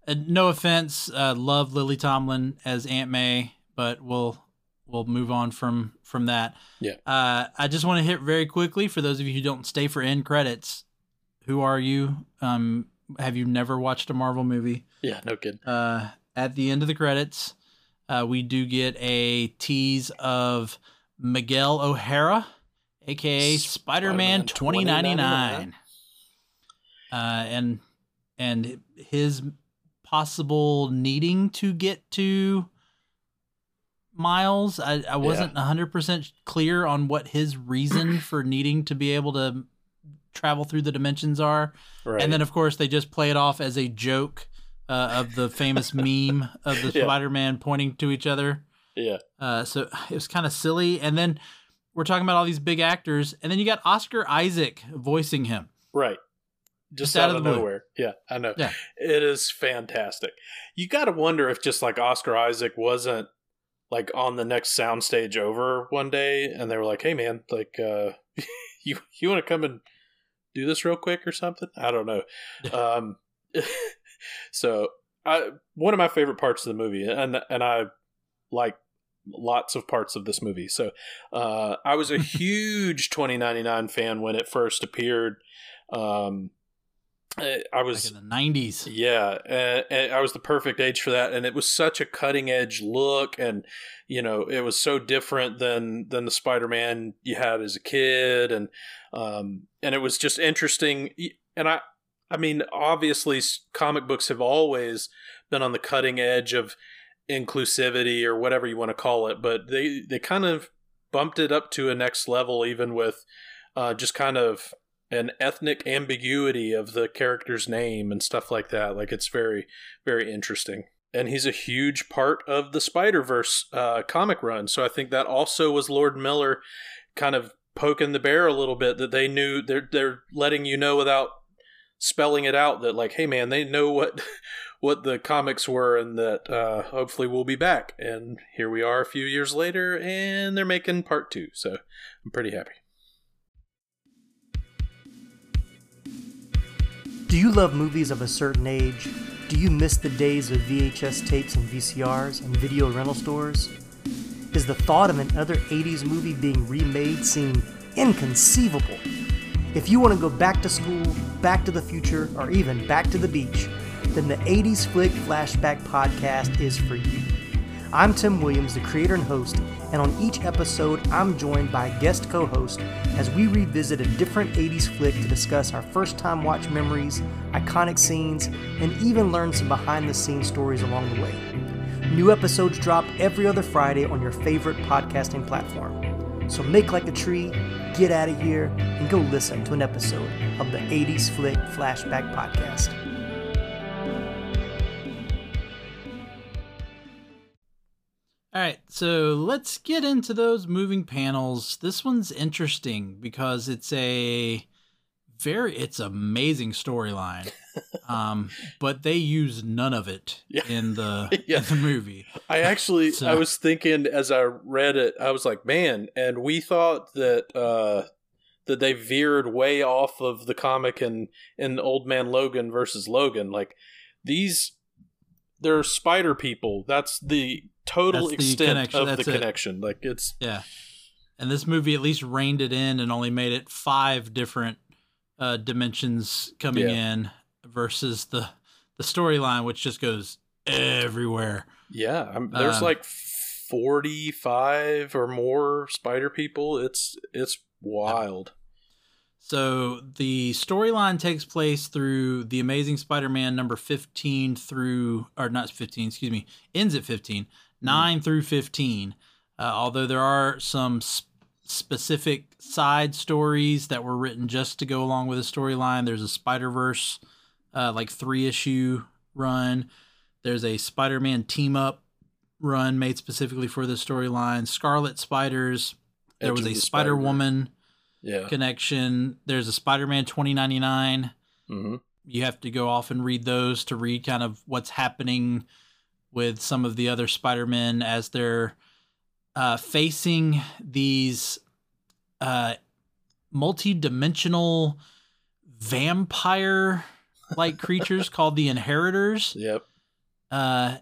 uh, no offense, uh, love Lily Tomlin as Aunt May, but we'll we'll move on from from that. Yeah. Uh, I just want to hit very quickly for those of you who don't stay for end credits. Who are you? Um, have you never watched a Marvel movie? yeah, no kid. uh, at the end of the credits, uh, we do get a tease of Miguel O'Hara, aka Spider Man 2099. Uh, and and his possible needing to get to Miles. I, I wasn't 100% clear on what his reason for needing to be able to travel through the dimensions are. Right. And then, of course, they just play it off as a joke uh, of the famous meme of the Yeah. Spider-Man pointing to each other. yeah, Uh, so it was kind of silly. And then we're talking about all these big actors, and then you got Oscar Isaac voicing him. Right. Just, out, of, nowhere. Yeah, I know. Yeah. It is fantastic. You got to wonder if just like Oscar Isaac wasn't like on the next soundstage over one day and they were like, "Hey man, like uh you you want to come and do this real quick or something?" I don't know. um so I one of my favorite parts of the movie and and I like lots of parts of this movie. So uh I was a huge 2099 fan when it first appeared. Um I was like in the '90s. Yeah, and, and, I was the perfect age for that, and it was such a cutting edge look, and you know, it was so different than than the Spider Man you had as a kid, and um, and it was just interesting. And I, I mean, obviously, comic books have always been on the cutting edge of inclusivity or whatever you want to call it, but they they kind of bumped it up to a next level, even with uh, just kind of an ethnic ambiguity of the character's name and stuff like that. Like it's very, very interesting. And he's a huge part of the Spider Verse uh, comic run. So I think that also was Lord Miller kind of poking the bear a little bit that they knew they're they're letting you know without spelling it out that like, hey man, they know what what the comics were and that uh, hopefully we'll be back. And here we are a few years later, and they're making part two. So I'm pretty happy. Do you love movies of a certain age? Do you miss the days of VHS tapes and VCRs and video rental stores? Does the thought of another 80s movie being remade seem inconceivable? If you want to go back to school, back to the future, or even back to the beach, then the 80s Flick Flashback Podcast is for you. I'm Tim Williams, the creator and host, and on each episode, I'm joined by a guest co host as we revisit a different 80s flick to discuss our first time watch memories, iconic scenes, and even learn some behind the scenes stories along the way. New episodes drop every other Friday on your favorite podcasting platform. So make like a tree, get out of here, and go listen to an episode of the 80s Flick Flashback Podcast. All right, so let's get into those moving panels. This one's interesting because it's a very it's amazing storyline. Um, but they use none of it yeah. in the yeah. in the movie. I actually so. I was thinking as I read it, I was like, man, and we thought that uh that they veered way off of the comic and in Old Man Logan versus Logan. Like these they're spider people. That's the total That's extent of That's the it. connection. Like it's yeah. And this movie at least reined it in and only made it five different uh, dimensions coming yeah. in versus the the storyline, which just goes everywhere. Yeah, I'm, there's uh, like forty five or more spider people. It's it's wild. So the storyline takes place through the Amazing Spider-Man number 15 through or not 15, excuse me, ends at 15 9 through 15. Uh, although there are some sp- specific side stories that were written just to go along with the storyline. There's a Spider Verse, uh, like three issue run. There's a Spider Man team up run made specifically for the storyline. Scarlet Spiders. There was a Spider Woman yeah. connection. There's a Spider Man 2099. Mm-hmm. You have to go off and read those to read kind of what's happening with some of the other Spider-Men as they're uh, facing these uh, multi-dimensional vampire-like creatures called the Inheritors. Yep. Uh,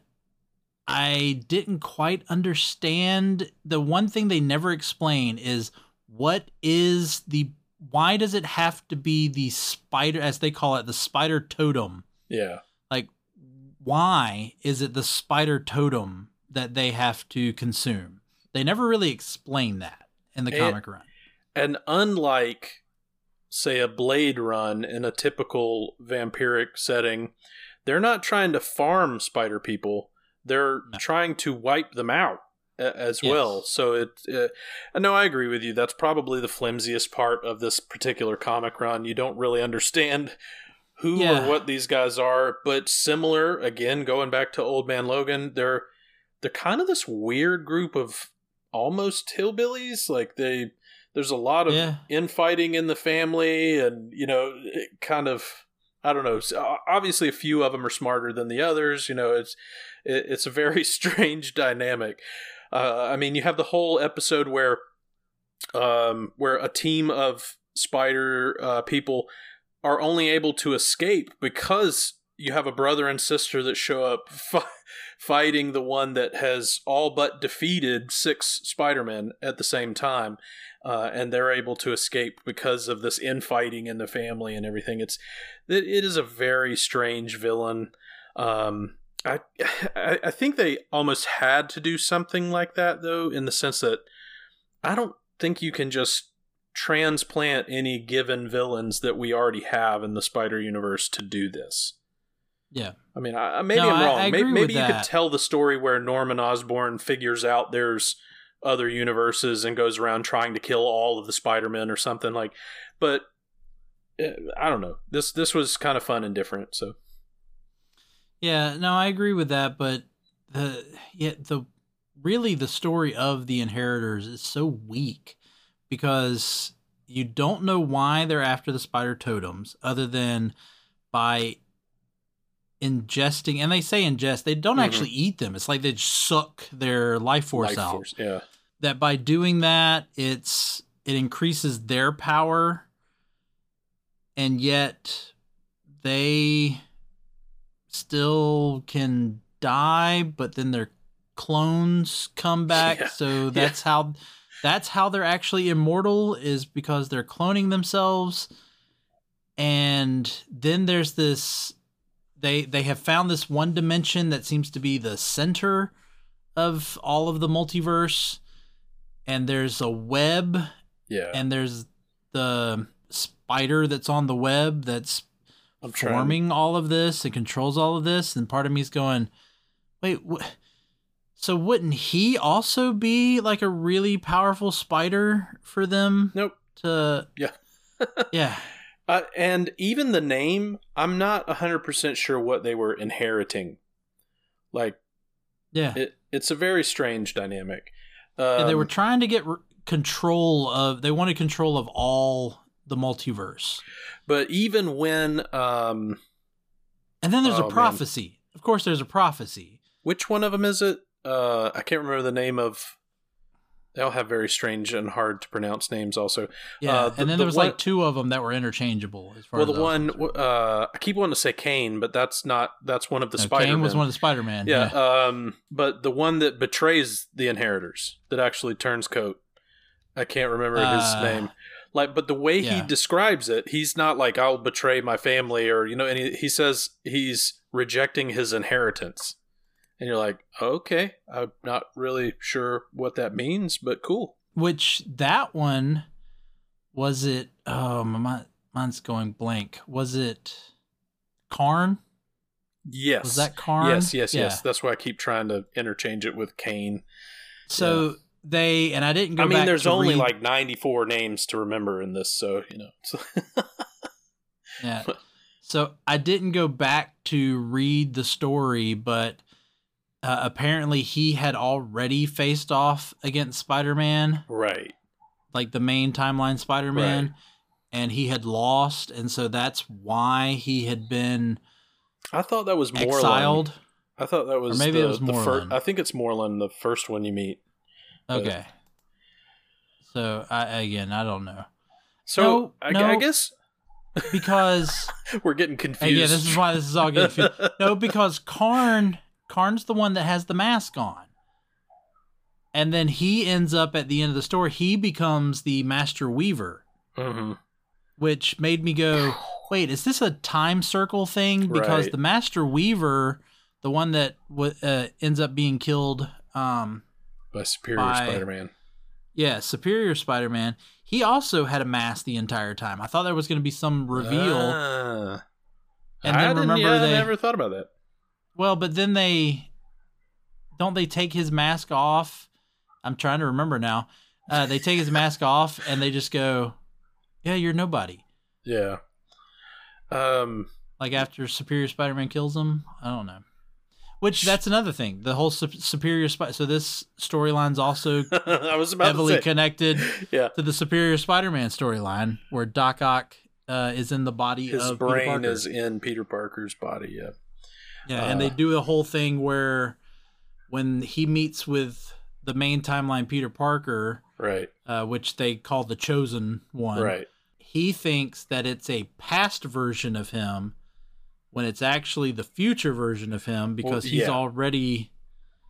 I didn't quite understand. The one thing they never explain is what is the why does it have to be the spider as they call it the spider totem? Yeah. Like why is it the spider totem that they have to consume? They never really explain that in the and, comic run. And unlike, say, a Blade run in a typical vampiric setting, they're not trying to farm spider people. They're trying to wipe them out as yes. well. So it, uh, no, I agree with you. That's probably the flimsiest part of this particular comic run. You don't really understand who yeah. or what these guys are, but similar again, going back to Old Man Logan, they're they're kind of this weird group of almost hillbillies. Like they there's a lot of Yeah. infighting in the family, and you know, it kind of I don't know. Obviously, a few of them are smarter than the others. You know, it's it, it's a very strange dynamic. Uh, I mean, you have the whole episode where um, where a team of spider uh, people are only able to escape because you have a brother and sister that show up fi- fighting the one that has all but defeated six Spider-Men at the same time. Uh, and they're able to escape because of this infighting in the family and everything. It's it, it is a very strange villain. Um, I, I I think they almost had to do something like that though, in the sense that I don't think you can just transplant any given villains that we already have in the Spider Universe to do this. Yeah. I mean, I, maybe No, I'm wrong. I agree maybe you that. could tell the story where Norman Osborn figures out there's other universes and goes around trying to kill all of the Spider-Men or something like. But uh, I don't know. This this was kind of fun and different. So Yeah, no, I agree with that, but the yeah, the really the story of the inheritors is so weak because you don't know why they're after the spider totems other than by ingesting and they say ingest they don't Mhm. actually eat them. It's like they just suck their life force Life out. Force, yeah, that by doing that it's it increases their power and yet they still can die but then their clones come back. Yeah. so that's how that's how they're actually immortal is because they're cloning themselves. And then there's this they they have found this one dimension that seems to be the center of all of the multiverse and there's a web yeah. and there's the spider that's on the web that's I'm trying. forming all of this and controls all of this and part of me's going wait wh- so wouldn't he also be like a really powerful spider for them Nope. to Yeah. yeah Uh, and even the name, I'm not 100% sure what they were inheriting. Like, yeah it, it's a very strange dynamic. Um, Yeah, they were trying to get r- control of they wanted control of all the multiverse but even when, um, and then there's Oh, a man. prophecy of course there's a prophecy which one of them is it? Uh, I can't remember the name of. They all have very strange and hard to pronounce names. Also, yeah Uh, the- and then the there was one- like two of them that were interchangeable as far well, as the one uh, I keep wanting to say Kane, but that's not. That's one of the No, Spider. Kane was one of the Spider-Man yeah, um, but the one that betrays the inheritors, that actually turns coat. I can't remember his Uh, name. Like, but the way he describes it, he's not like I'll betray my family or you know, and he, he says he's rejecting his inheritance, and you're like, okay, I'm not really sure what that means, but cool. which that one was it um, oh my mi- mine's going blank was it Karn Yes, was that Karn Yes, yes, Yeah. yes. That's why I keep trying to interchange it with Kane. so they and I didn't go I mean, there's only read- like 94 names to remember in this, so you know. Yeah. So I didn't go back to read the story, but uh, apparently he had already faced off against Spider Man, right. like the main timeline Spider Man, Right. and he had lost. And so that's why he had been I thought that was Morlun. exiled. I thought that was maybe the, it was fir- Morlun. I think it's Morlun, the first one you meet. Okay. So I again, I don't know So No, I, no. I guess because we're getting confused. yeah, this is why this is all getting confused. No, because Karn Karn's the one that has the mask on. And then he ends up at the end of the story, he becomes the Master Weaver, hmm which made me go, wait, is this a time circle thing? Because Right. the Master Weaver, the one that w- uh, ends up being killed, um, by Superior By- Spider-Man. yeah, Superior Spider Man, he also had a mask the entire time. I thought there was going to be some reveal. Ah. And I then didn't- remember yeah, they- I never thought about that. Well, but then they don't they take his mask off. I'm trying to remember now. Uh, they take his mask off and they just go, "Yeah, you're nobody." Yeah. Um. Like after Superior Spider-Man kills him. I don't know. Which that's another thing. The whole sup- superior spider. So this storyline's also I was about heavily to say. connected yeah. to the superior Spider-Man storyline, where Doc Ock uh, is in the body His of Peter brain is in Peter Parker's body. Yeah. Yeah, and they Uh, do a whole thing where when he meets with the main timeline Peter Parker, Right. uh, which they call the chosen one, Right. he thinks that it's a past version of him when it's actually the future version of him because he's yeah. already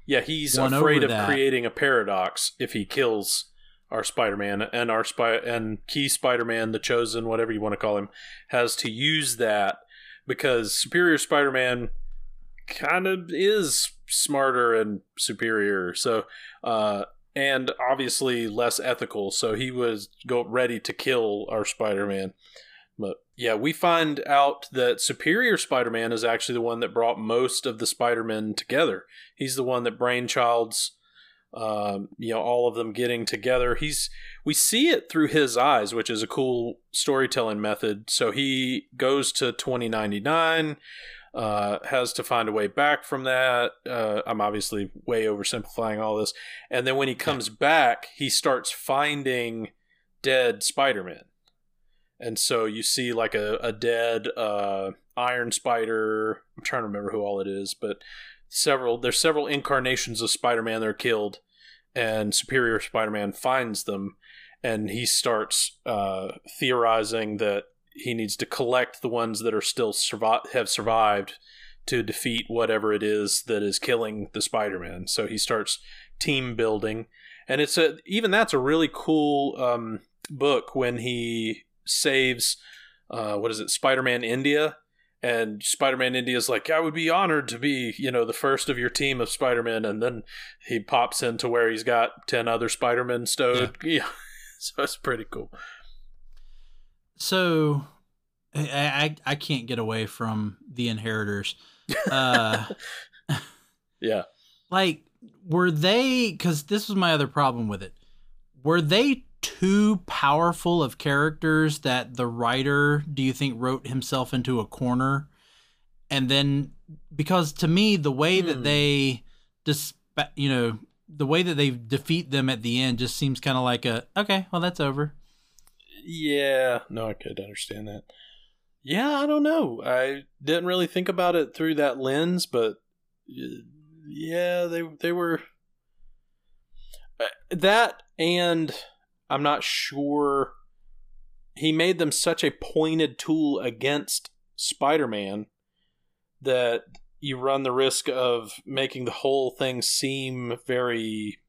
Yeah, he's afraid of that. creating a paradox if he kills our Spider-Man and our spy and key Spider-Man, the chosen, whatever you want to call him, has to use that because Superior Spider-Man kind of is smarter and superior. So, uh, and obviously less ethical. So he was go ready to kill our Spider-Man. But yeah, we find out that Superior Spider-Man is actually the one that brought most of the Spider-Men together. He's the one that brainchilds, um, you know, all of them getting together. He's we see it through his eyes, which is a cool storytelling method. So he goes to 2099, uh, has to find a way back from that. Uh, I'm obviously way oversimplifying all this. And then when he comes back, he starts finding dead Spider-Man. And so you see like a, a dead uh, Iron Spider. I'm trying to remember who all it is, but several there's several incarnations of Spider-Man that are killed, and Superior Spider-Man finds them, and he starts uh, theorizing that he needs to collect the ones that are still survi- have survived to defeat whatever it is that is killing the Spider-Man. So he starts team building, and it's a even that's a really cool um, book when he saves uh, what is it Spider-Man India? And Spider-Man India is like I would be honored to be you know the first of your team of Spider-Man and then he pops into where he's got 10 other Spider-Men stowed. Yeah, so it's pretty cool so I, I I can't get away from the inheritors. Uh yeah like were they because this was my other problem with it were they too powerful of characters that the writer do you think wrote himself into a corner and then because to me the way that Hmm. they just you know the way that they defeat them at the end just seems kind of like a okay well that's over yeah. No I could understand that. Yeah I don't know. I didn't really think about it through that lens but yeah they they were uh, that and I'm not sure he made them such a pointed tool against Spider-Man that you run the risk of making the whole thing seem very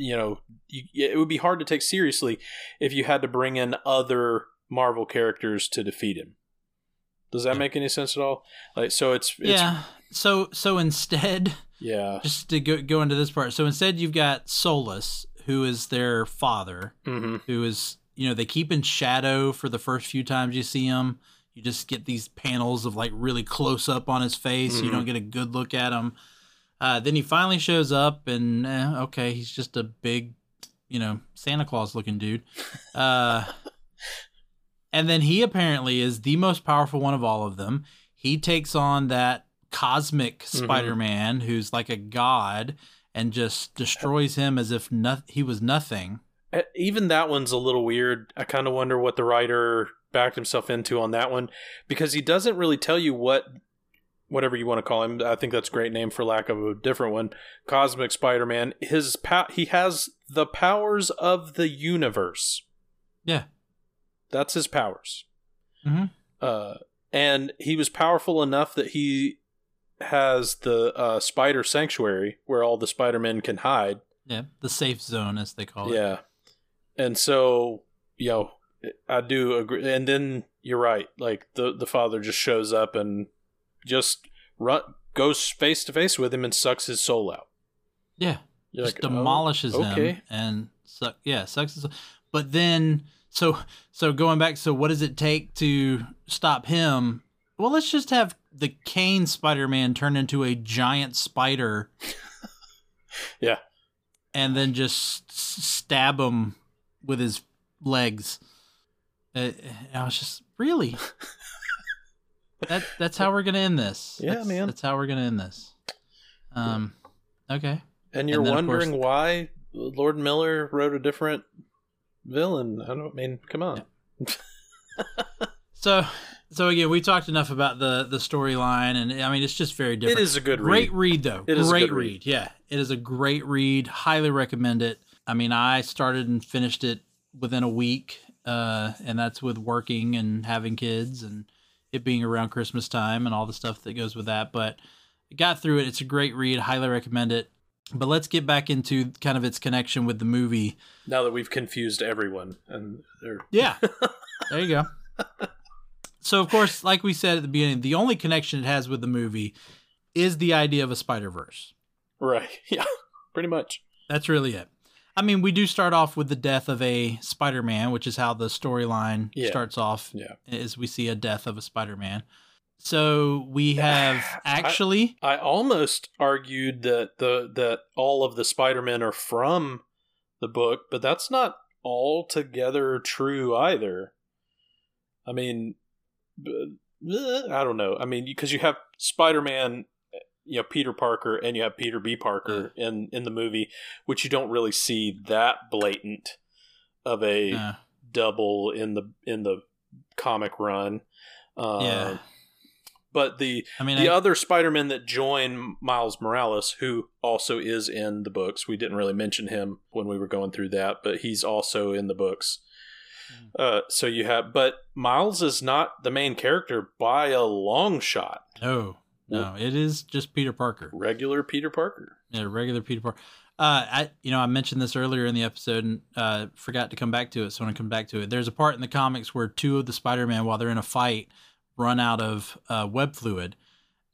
you know you, it would be hard to take seriously if you had to bring in other Marvel characters to defeat him. Does that make any sense at all? Like so it's, it's yeah. So so instead yeah. just to go, go into this part. So instead you've got solus who is their father hmm who is you know they keep in shadow for the first few times you see him. You just get these panels of like really close up on his face. So you don't get a good look at him uh, then he finally shows up and eh, okay he's just a big you know santa claus looking dude uh, and then he apparently is the most powerful one of all of them he takes on that cosmic Mhm. spider-man who's like a god and just destroys him as if no- he was nothing Even that one's a little weird. I kind of wonder what the writer backed himself into on that one because he doesn't really tell you what whatever you want to call him. I think that's a great name for lack of a different one. Cosmic Spider-Man. His pow- he has the powers of the universe. Yeah. That's his powers. Mhm. Uh, and he was powerful enough that he has the uh, Spider Sanctuary where all the Spider-Men can hide. Yeah, the safe zone as they call it. Yeah. And so, you know, I do agree. And then you're right. Like the the father just shows up and just run goes face to face with him and sucks his soul out. Yeah, You're just like, oh, demolishes okay. him and suck. Yeah, sucks his. But then, so so going back, so what does it take to stop him? Well, let's just have the Kane Spider-Man turn into a giant spider. Yeah. and then just stab him with his legs. Uh, I was just really. that that's how we're gonna end this. Yeah, That's- man. That's how we're gonna end this. Um, okay. And you're And then, of course- wondering why Lord Miller wrote a different villain. I don't I mean, come on. So, so again, we talked enough about the the storyline, and I mean, it's just very different. It is a good great read. read, though. It is a great read. read. Yeah, it is a great read. Highly recommend it. I mean, I started and finished it within a week, uh, and that's with working and having kids and it being around Christmas time and all the stuff that goes with that. But I got through it. It's a great read. Highly recommend it. But let's get back into kind of its connection with the movie. Now that we've confused everyone and they're Yeah. there you go. So, of course, like we said at the beginning, the only connection it has with the movie is the idea of a Spider Verse. right. Yeah. Pretty much. That's really it. I mean, we do start off with the death of a Spider Man, which is how the storyline Yeah. starts off, Yeah. as we see a death of a Spider Man. So, we have actually. I almost argued that the that all of the Spider-Men are from the book, but that's not altogether true either. I mean, eh, I don't know. I mean, because you have Spider-Man, you know, Peter Parker, and you have Peter B. Parker in in the movie, which you don't really see that blatant of a uh, double in the in the comic run. Uh, yeah. But the I mean, the I, other Spider-Man that join Miles Morales, who also is in the books, we didn't really mention him when we were going through that, but he's also in the books. Uh, so you have, but Miles is not the main character by a long shot. no, no, it is just Peter Parker. Regular Peter Parker. Yeah, regular Peter Parker. Uh, I you know I mentioned this earlier in the episode and uh, forgot to come back to it. So I when I come back to it, there's a part in the comics where two of the Spider-Man, while they're in a fight, run out of uh, web fluid,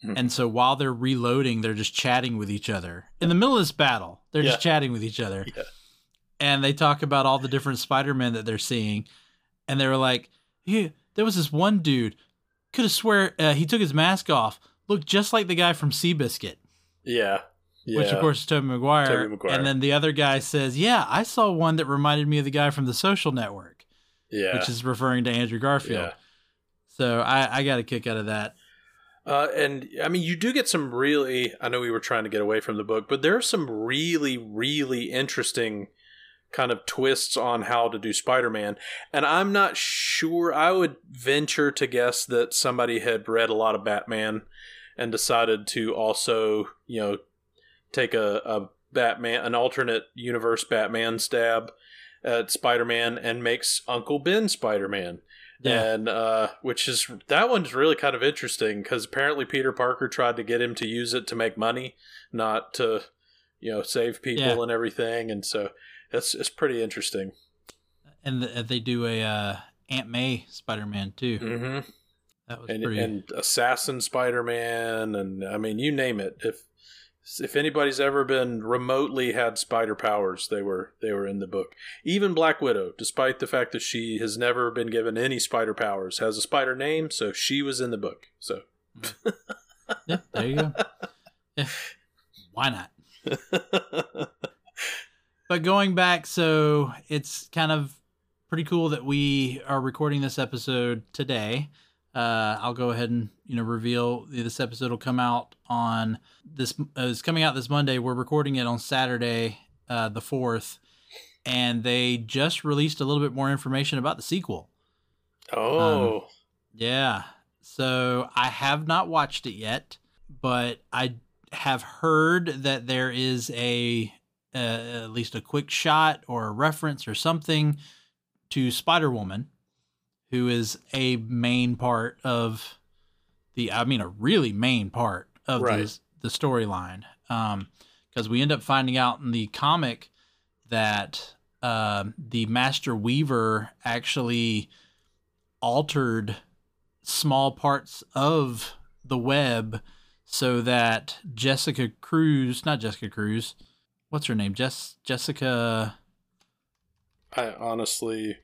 Mhm. and so while they're reloading, they're just chatting with each other in the middle of this battle. They're just chatting with each other, Yeah. and they talk about all the different Spider-Man that they're seeing, and they were like, "Yeah, there was this one dude, could have swear uh, he took his mask off, looked just like the guy from Seabiscuit." Yeah. Yeah. which of course is Tobey Maguire. Tobey Maguire. And then the other guy says, "Yeah, I saw one that reminded me of the guy from The Social Network," yeah. which is referring to Andrew Garfield. yeah. So I, I got a kick out of that. Uh, and I mean, you do get some really. I know we were trying to get away from the book, but there are some really, really interesting kind of twists on how to do Spider-Man. And I'm not sure. I would venture to guess that somebody had read a lot of Batman and decided to also, you know, take a, a Batman, an alternate universe Batman stab at Spider-Man and makes Uncle Ben Spider-Man Yeah, and uh, which is that one's really kind of interesting because apparently Peter Parker tried to get him to use it to make money, not to, you know, save people Yeah. and everything, and so it's it's pretty interesting. and they do a uh, Aunt May Spider-Man too. Mm-hmm. That was And pretty. and Assassin Spider Man, and I mean you name it. If if anybody's ever been remotely had spider powers, they were they were in the book. Even Black Widow, despite the fact that she has never been given any spider powers, has a spider name, so she was in the book. So. yeah, there you go. Yeah. Why not? But going back, so it's kind of pretty cool that we are recording this episode today. Uh, I'll go ahead and you know reveal this episode will come out on this. Uh, it's coming out this Monday. We're recording it on Saturday, uh, the fourth, and they just released a little bit more information about the sequel. Oh, Yeah. So I have not watched it yet, but I have heard that there is a uh, at least a quick shot or a reference or something to Spider Woman, who is a main part of the. I mean, a really main part of Right. the the storyline. Um, because we end up finding out in the comic that um the Master Weaver actually altered small parts of the web so that Jessica Cruz, not Jessica Cruz, what's her name? Jess Jessica I honestly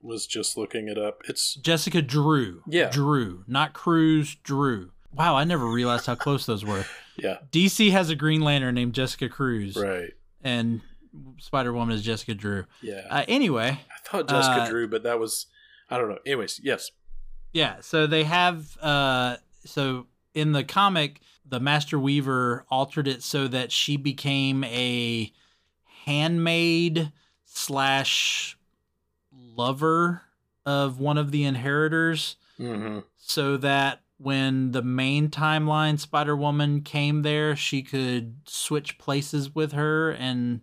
was just looking it up. It's Jessica Drew. Yeah. Drew, not Cruz, Drew. Wow, I never realized how close those were. yeah, DC has a Green Lantern named Jessica Cruz, right. and Spider Woman is Jessica Drew. Yeah, Uh, anyway, I thought Jessica uh, Drew, but that was I don't know. Anyways, yes, Yeah, so they have uh so in the comic, the Master Weaver altered it so that she became a handmaid slash lover of one of the inheritors, Mm-hmm. so that when the main timeline Spider Woman came there, she could switch places with her. And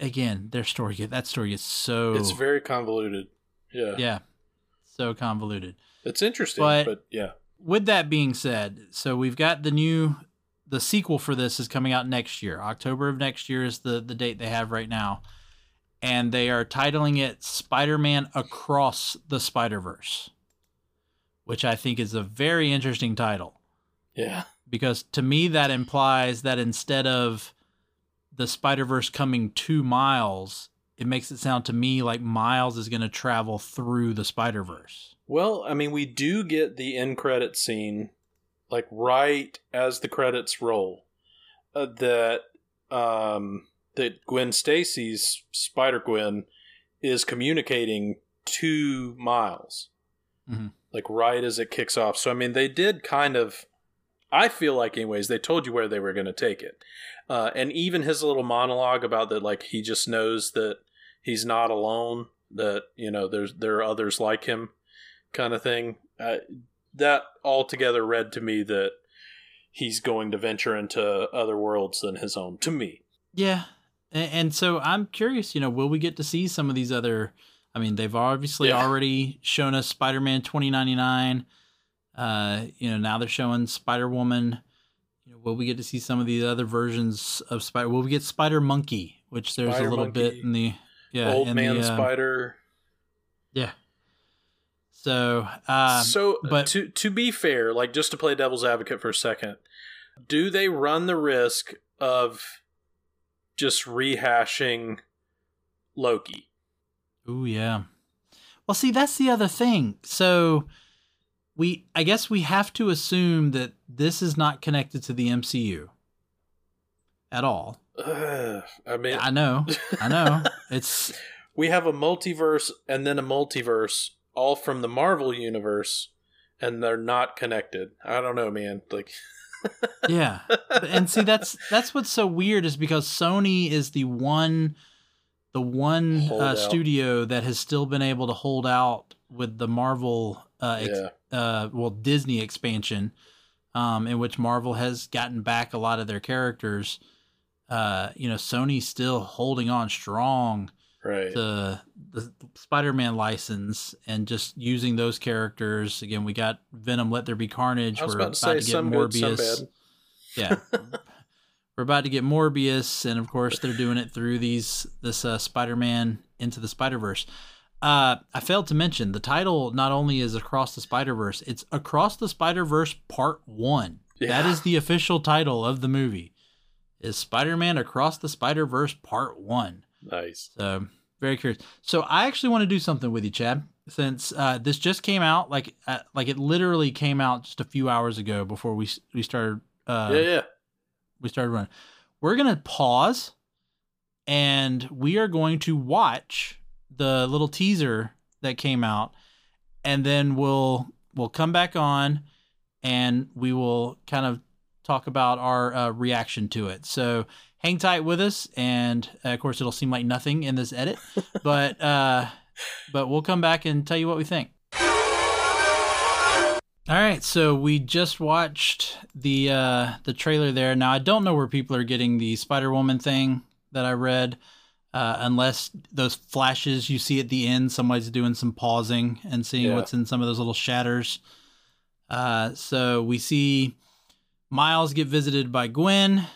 again, their story that story is so It's very convoluted. Yeah. yeah, so convoluted. It's interesting, But- but, yeah. with that being said, so we've got the new the sequel for this is coming out next year. October of next year is the the date they have right now. And they are titling it Spider-Man Across the Spider-Verse, which I think is a very interesting title Yeah. because to me that implies that instead of the Spider-Verse coming 2 miles, it makes it sound to me like Miles is going to travel through the Spider-Verse. Well, I mean, we do get the end credit scene, like right as the credits roll, uh, that um, that Gwen Stacy's Spider Gwen is communicating to Miles, Mhm. like right as it kicks off. So I mean, they did kind of. I feel like, anyways, they told you where they were going to take it, uh, and even his little monologue about that, like he just knows that he's not alone. That you know, there's there are others like him kind of thing. Uh, that altogether read to me that he's going to venture into other worlds than his own. To me, Yeah. And, and so I'm curious, you know, will we get to see some of these other I mean, they've obviously Yeah. already shown us Spider-Man 2099. Uh, you know, now they're showing Spider-Woman. You know, will we get to see some of these other versions of Spider? Will we get Spider Monkey, which there's Spider a little bit in the yeah, old in man the, uh, spider. Yeah. So, uh, so, but- to to be fair, like just to play devil's advocate for a second, do they run the risk of just rehashing Loki? Ooh, yeah. Well, see, that's the other thing. So we I guess we have to assume that this is not connected to the MCU at all. Ugh, I mean, I know. I know. It's we have a multiverse and then a multiverse, all from the Marvel universe, and they're not connected. I don't know, man. Like, yeah. And see that's that's what's so weird is because Sony is the one the one uh, studio that has still been able to hold out with the Marvel uh, ex- yeah, uh, well Disney expansion, um, in which Marvel has gotten back a lot of their characters. Uh, you know, Sony's still holding on strong right. to the Spider-Man license and just using those characters. Again, we got Venom, Let There Be Carnage. We're about to say get good, Morbius. bad. Yeah. We're about to get Morbius, and of course they're doing it through these this uh, Spider-Man into the Spider-Verse. Uh, I failed to mention the title not only is Across the Spider-Verse, it's Across the Spider-Verse Part One. That Yeah. is the official title of the movie. Is Spider-Man Across the Spider-Verse Part One. Nice. So very curious. So I actually want to do something with you, Chad. Since uh, this just came out, like uh, like it literally came out just a few hours ago before we we started. Uh, yeah, yeah. we started running. We're gonna pause, and we are going to watch the little teaser that came out, and then we'll we'll come back on, and we will kind of talk about our uh, reaction to it. So hang tight with us, and uh, of course it'll seem like nothing in this edit, but uh, but we'll come back and tell you what we think. All right, so we just watched the uh, the trailer there. Now I don't know where people are getting the Spider Woman thing that I read, uh, unless those flashes you see at the end, somebody's doing some pausing and seeing Yeah. what's in some of those little shatters. Uh, so we see Miles get visited by Gwen.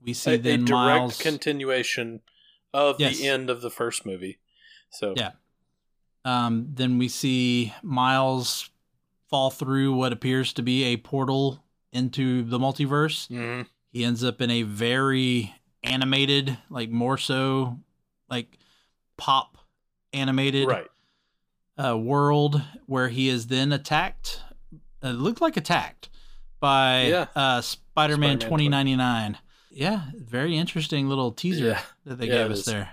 We see A, a then direct Miles. continuation of Yes. the end of the first movie. So Yeah. Um, then we see Miles fall through what appears to be a portal into the multiverse. Mhm. He ends up in a very animated, like more so like pop animated right. uh, world where he is then attacked. It looked like attacked by Yeah. uh, Spider-Man Spider-Man 2099. Yeah, very interesting little teaser Yeah. that they Yeah, gave us there.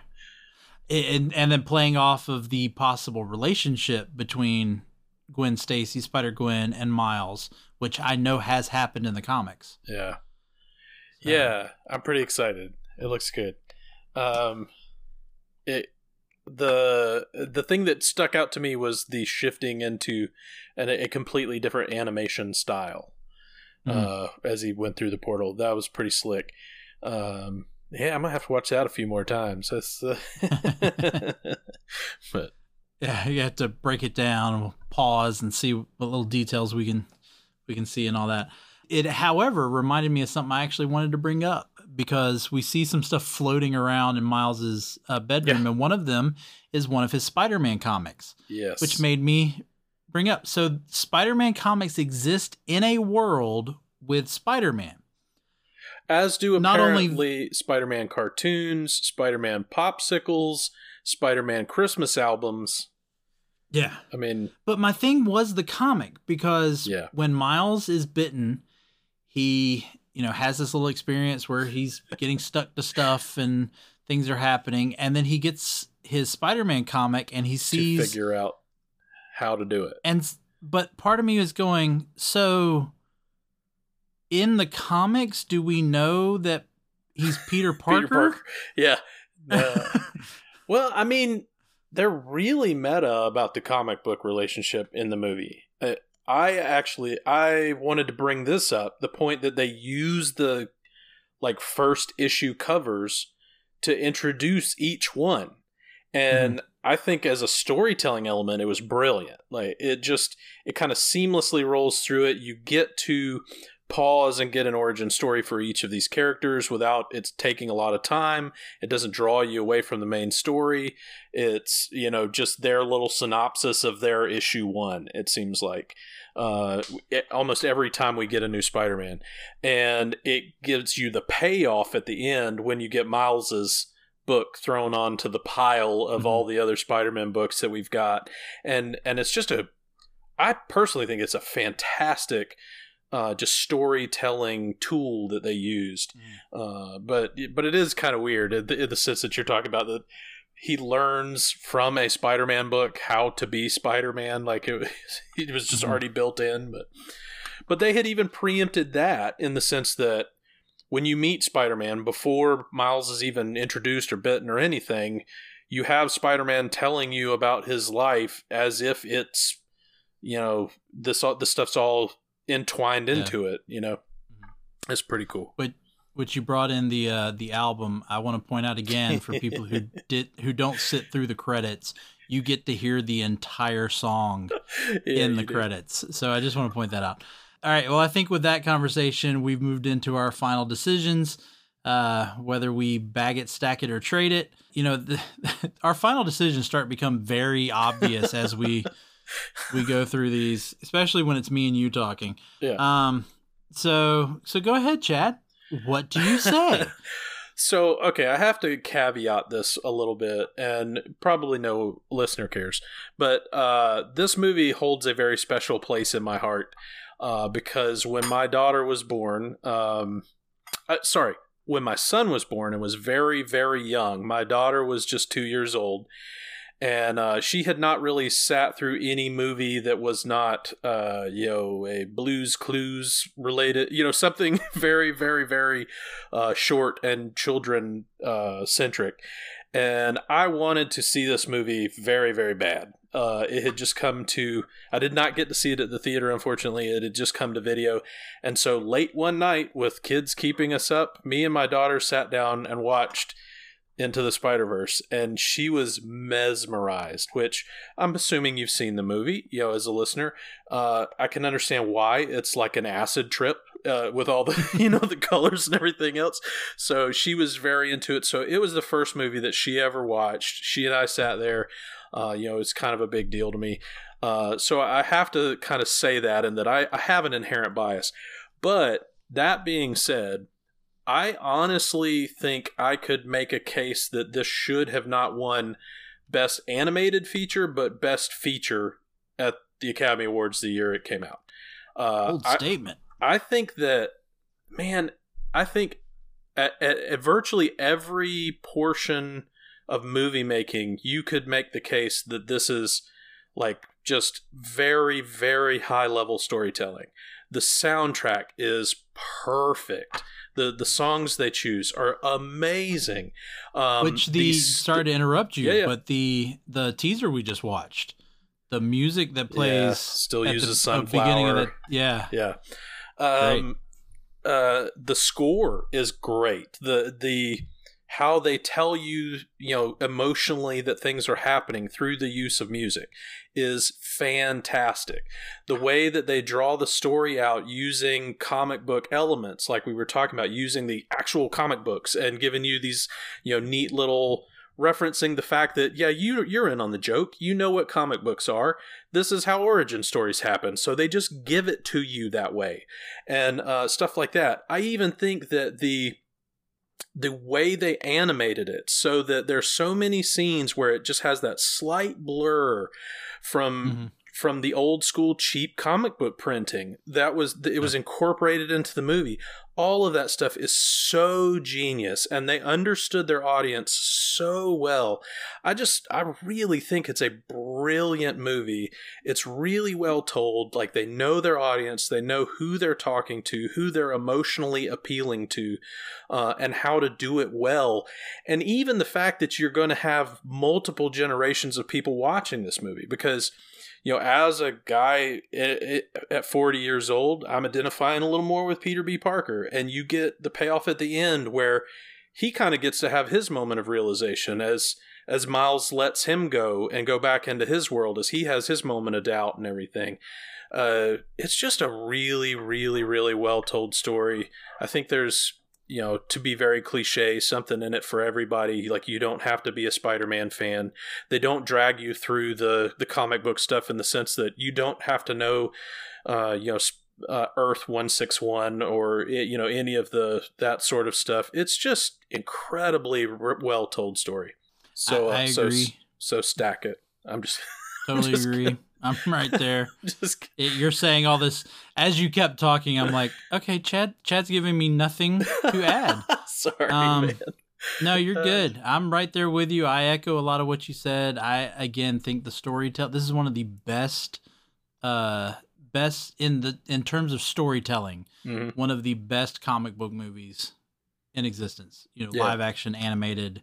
And, and then playing off of the possible relationship between Gwen Stacy, Spider Gwen, and Miles, which I know has happened in the comics. Yeah. So. Yeah, I'm pretty excited. It looks good. Um, it the the thing that stuck out to me was the shifting into an, a completely different animation style mm-hmm. uh, as he went through the portal. That was pretty slick. Um, yeah, I might have to watch that a few more times. That's, uh, but yeah, you have to break it down, pause, and see what little details we can we can see and all that. It, however, reminded me of something I actually wanted to bring up because we see some stuff floating around in Miles's uh, bedroom, yeah. and one of them is one of his Spider-Man comics. Yes, which made me bring up. So, Spider-Man comics exist in a world with Spider-Man, as do not only Spider-Man cartoons, Spider-Man popsicles, Spider-Man Christmas albums. Yeah, I mean, but my thing was the comic because yeah. when Miles is bitten, he you know has this little experience where he's getting stuck to stuff and things are happening and then he gets his spider-man comic and he sees to figure out how to do it and but part of me is going so in the comics do we know that he's peter parker, peter parker. yeah uh, well i mean they're really meta about the comic book relationship in the movie uh, I actually I wanted to bring this up the point that they use the like first issue covers to introduce each one. And mm-hmm. I think as a storytelling element it was brilliant. Like it just it kind of seamlessly rolls through it. You get to pause and get an origin story for each of these characters without it's taking a lot of time. It doesn't draw you away from the main story. It's, you know, just their little synopsis of their issue 1 it seems like uh, almost every time we get a new Spider-Man, and it gives you the payoff at the end when you get Miles's book thrown onto the pile of mm-hmm. all the other Spider-Man books that we've got, and and it's just a, I personally think it's a fantastic. Uh, just storytelling tool that they used, mm. uh, but but it is kind of weird in the, in the sense that you're talking about that he learns from a Spider-Man book how to be Spider-Man. Like it, it was just mm-hmm. already built in, but but they had even preempted that in the sense that when you meet Spider-Man before Miles is even introduced or bitten or anything, you have Spider-Man telling you about his life as if it's you know this all this stuff's all entwined into yeah. it. You know, mm-hmm. it's pretty cool. But which you brought in the uh, the album. I want to point out again for people who did who don't sit through the credits, you get to hear the entire song yeah, in the credits. So I just want to point that out. All right. Well, I think with that conversation, we've moved into our final decisions. Uh, whether we bag it, stack it, or trade it. You know, the, our final decisions start to become very obvious as we we go through these, especially when it's me and you talking. Yeah. Um. So so go ahead, Chad. What do you say? so, okay, I have to caveat this a little bit, and probably no listener cares, but uh, this movie holds a very special place in my heart uh, because when my daughter was born, um, uh, sorry, when my son was born and was very, very young, my daughter was just two years old and uh, she had not really sat through any movie that was not, uh, you know, a Blue's Clues related, you know, something very, very, very uh, short and children uh, centric. And I wanted to see this movie very, very bad. Uh, it had just come to, I did not get to see it at the theater, unfortunately. It had just come to video. And so late one night, with kids keeping us up, me and my daughter sat down and watched into the Spider Verse, and she was mesmerized. Which I'm assuming you've seen the movie, you know, as a listener. Uh, I can understand why it's like an acid trip uh, with all the you know the colors and everything else. So she was very into it. So it was the first movie that she ever watched. She and I sat there. Uh, you know, it's kind of a big deal to me. Uh, so I have to kind of say that, and that I, I have an inherent bias. But that being said, I honestly think I could make a case that this should have not won Best Animated Feature, but Best Feature at the Academy Awards the year it came out. Uh, Bold statement. I, think that, man, I think at, at, at virtually every portion of movie making, you could make the case that this is like just very very high level storytelling. The soundtrack is perfect. The the songs they choose are amazing. Um, Which the these- sorry to interrupt you, Yeah, yeah. but the the teaser we just watched, the music that plays Yeah, still at the- uses uh, beginning of Sunflower. the yeah Yeah. Um, uh, the score is great. The the how they tell you, you know, emotionally that things are happening through the use of music is fantastic. The way that they draw the story out using comic book elements, like we were talking about, using the actual comic books and giving you these, you know, neat little referencing the fact that yeah you you're in on the joke. You know what comic books are. This is how origin stories happen. So they just give it to you that way. And uh, stuff like that. I even think that the the way they animated it so that there's so many scenes where it just has that slight blur from Mhm. From the old school cheap comic book printing that was it was incorporated into the movie. All of that stuff is so genius and they understood their audience so well. I just i really think it's a brilliant movie. It's really well told like they know their audience they know who they're talking to who they're emotionally appealing to uh, and how to do it well. And even the fact that you're going to have multiple generations of people watching this movie because you know, as a guy at 40 years old, I'm identifying a little more with Peter B. Parker. And you get the payoff at the end where he kind of gets to have his moment of realization as as Miles lets him go and go back into his world as he has his moment of doubt and everything. Uh, it's just a really, really, really well told story. I think there's you know, to be very cliche, something in it for everybody. Like you don't have to be a Spider-Man fan. They don't drag you through the the comic book stuff in the sense that you don't have to know, uh, you know, uh, Earth one six one or eh, you know any of the that sort of stuff. It's just incredibly r- well told story. So I, I uh, so agree so stack it. I'm just totally just agree i'm right there just It- you're saying all this as you kept talking i'm like okay chad chad's giving me nothing to add sorry, Um, man. No, you're Uh, good. I'm right there with you. I echo a lot of what you said. I again think the storytelling. This is one of the best, uh, best in the in terms of storytelling. Mhm. One of the best comic book movies in existence. You know, Yeah. live action, animated,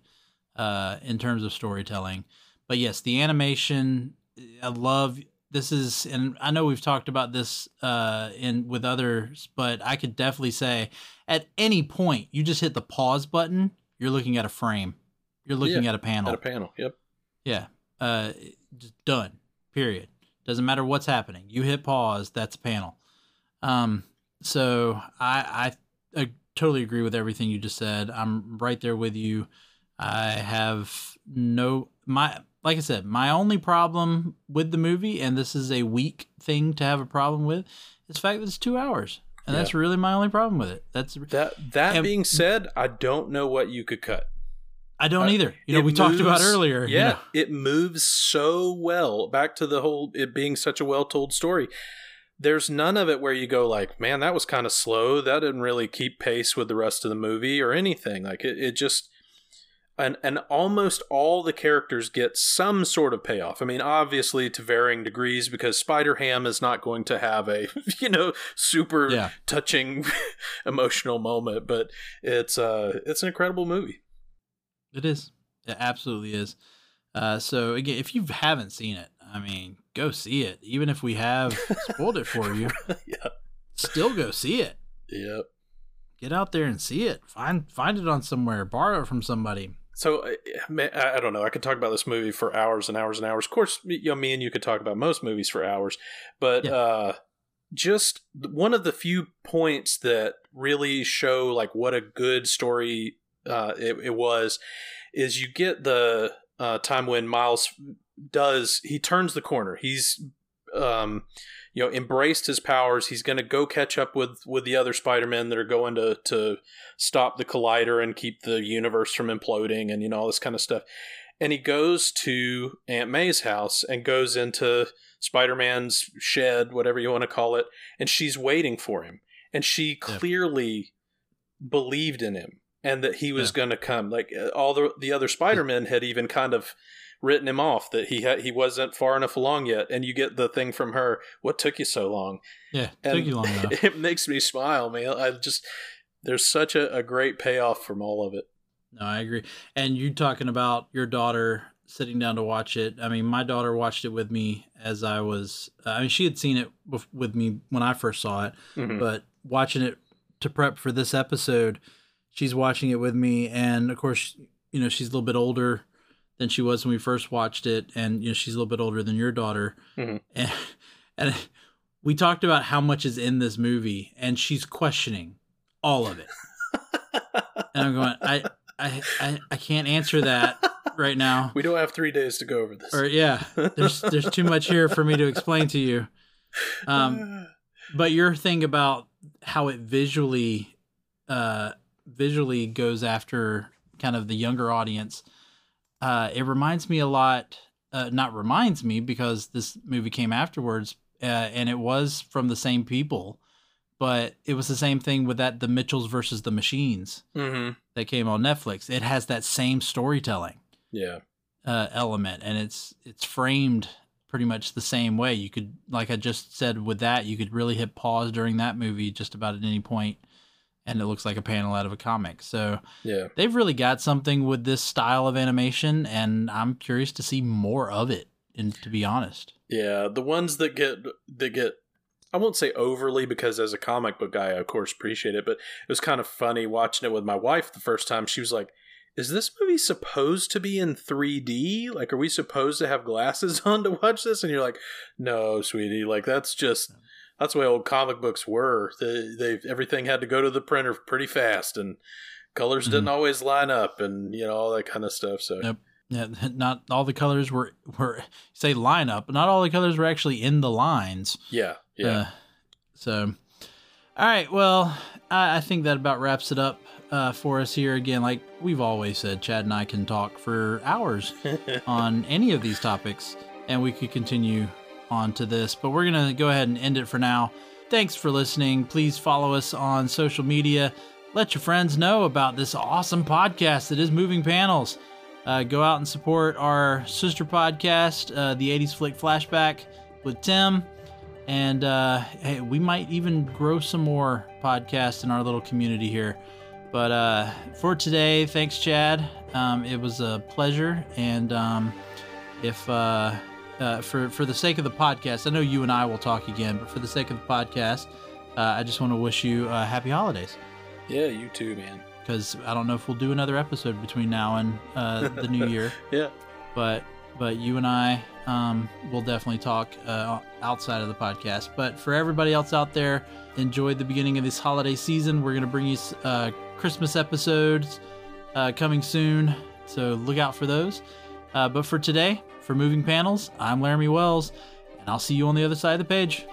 uh, in terms of storytelling. But yes, the animation. I love. This is, and I know we've talked about this uh, in with others, but I could definitely say at any point you just hit the pause button you're looking at a frame you're looking at a panel At a panel. Yep. yeah uh just done period doesn't matter what's happening you hit pause that's a panel um so i i, I totally agree with everything you just said i'm right there with you i have no my like i said my only problem with the movie and this is a weak thing to have a problem with is the fact that it's two hours and that's really my only problem with it that's That that And- being said, I don't know what you could cut. I don't Uh, either. You know, we talked about moves- earlier. you Yeah, know. it moves so well. Back to the whole it being such a well told story. There's none of it where you go like, man, that was kind of slow. That didn't really keep pace with the rest of the movie or anything. Like it, it just and and almost all the characters get some sort of payoff. I mean, obviously to varying degrees because Spider Ham is not going to have a you know super Yeah. touching emotional moment, but it's uh it's an incredible movie. It is. It absolutely is. Uh, so again, if you haven't seen it, I mean, go see it. Even if we have spoiled it for you, yeah. still go see it. Yep. Get out there and see it. Find find it on somewhere. Borrow it from somebody. So I I don't know. I could talk about this movie for hours and hours and hours. Of course, you know, me and you could talk about most movies for hours, but Yeah. uh, just one of the few points that really show like what a good story uh, it, it was is you get the uh, time when Miles does he turns the corner. He's um, you know embraced his powers. He's going to go catch up with with the other Spider Men that are going to to stop the collider and keep the universe from imploding and you know all this kind of stuff. And he goes to Aunt May's house and goes into Spider Man's shed, whatever you want to call it, and she's waiting for him. And she Yeah. clearly believed in him and that he was Yeah. going to come. Like uh, all the the other Spider Men had even kind of written him off that he had he wasn't far enough along yet, and you get the thing from her. What took you so long? Yeah, took you long enough. It makes me smile, man. I just there's such a, a great payoff from all of it. No, I agree. And you talking about your daughter sitting down to watch it. I mean, my daughter watched it with me as I was. I mean, she had seen it with me when I first saw it, Mhm. but watching it to prep for this episode, she's watching it with me, and of course, you know, she's a little bit older than she was when we first watched it, and you know, she's a little bit older than your daughter, Mhm. and and we talked about how much is in this movie, and she's questioning all of it, and I'm going, I. I, I, I can't answer that right now. We don't have three days to go over this. Or yeah, there's there's too much here for me to explain to you. Um, but your thing about how it visually uh visually goes after kind of the younger audience uh it reminds me a lot uh, not reminds me because this movie came afterwards uh, and it was from the same people but it was the same thing with that the mitchells versus the machines hmm that came on netflix it has that same storytelling Yeah. uh, element, and it's it's framed pretty much the same way. You could, like I just said, with that, you could really hit pause during that movie just about at any point, and it looks like a panel out of a comic. So Yeah. they've really got something with this style of animation, and I'm curious to see more of it. And to be honest, Yeah. The ones that get that get I won't say overly because as a comic book guy, I of course appreciate it, but it was kind of funny watching it with my wife the first time. She was like, Is this movie supposed to be in 3D? Like, are we supposed to have glasses on to watch this? And you're like, No, sweetie. Like, that's just that's the way old comic books were. They, they everything had to go to the printer pretty fast, and colors didn't always line up, and you know all that kind of stuff. So Yep. yeah, not all the colors were were say lineup, but not all the colors were actually in the lines. yeah, yeah. Uh, so, all right. Well, I, I think that about wraps it up uh, for us here. Again, like we've always said, Chad and I can talk for hours on any of these topics, and we could continue on to this, but we're going to go ahead and end it for now. Thanks for listening. Please follow us on social media. Let your friends know about this awesome podcast that is Moving Panels. Uh, go out and support our sister podcast, uh, the 80s Flick Flashback with Tim. And uh, hey, we might even grow some more podcasts in our little community here. But uh, for today, thanks, Chad. Um, it was a pleasure. And um, if uh, for for the sake of the podcast, I know you and I will talk again. But for the sake of the podcast, uh, I just want to wish you uh, happy holidays. yeah, you too, man. Because I don't know if we'll do another episode between now and uh, the new year. Yeah. but but you and I um, will definitely talk uh, outside of the podcast. But for everybody else out there, enjoy the beginning of this holiday season. We're gonna bring you uh, Christmas episodes uh, coming soon, so look out for those. Uh, but for today, for moving panels, I'm Laramy Wells, and I'll see you on the other side of the page.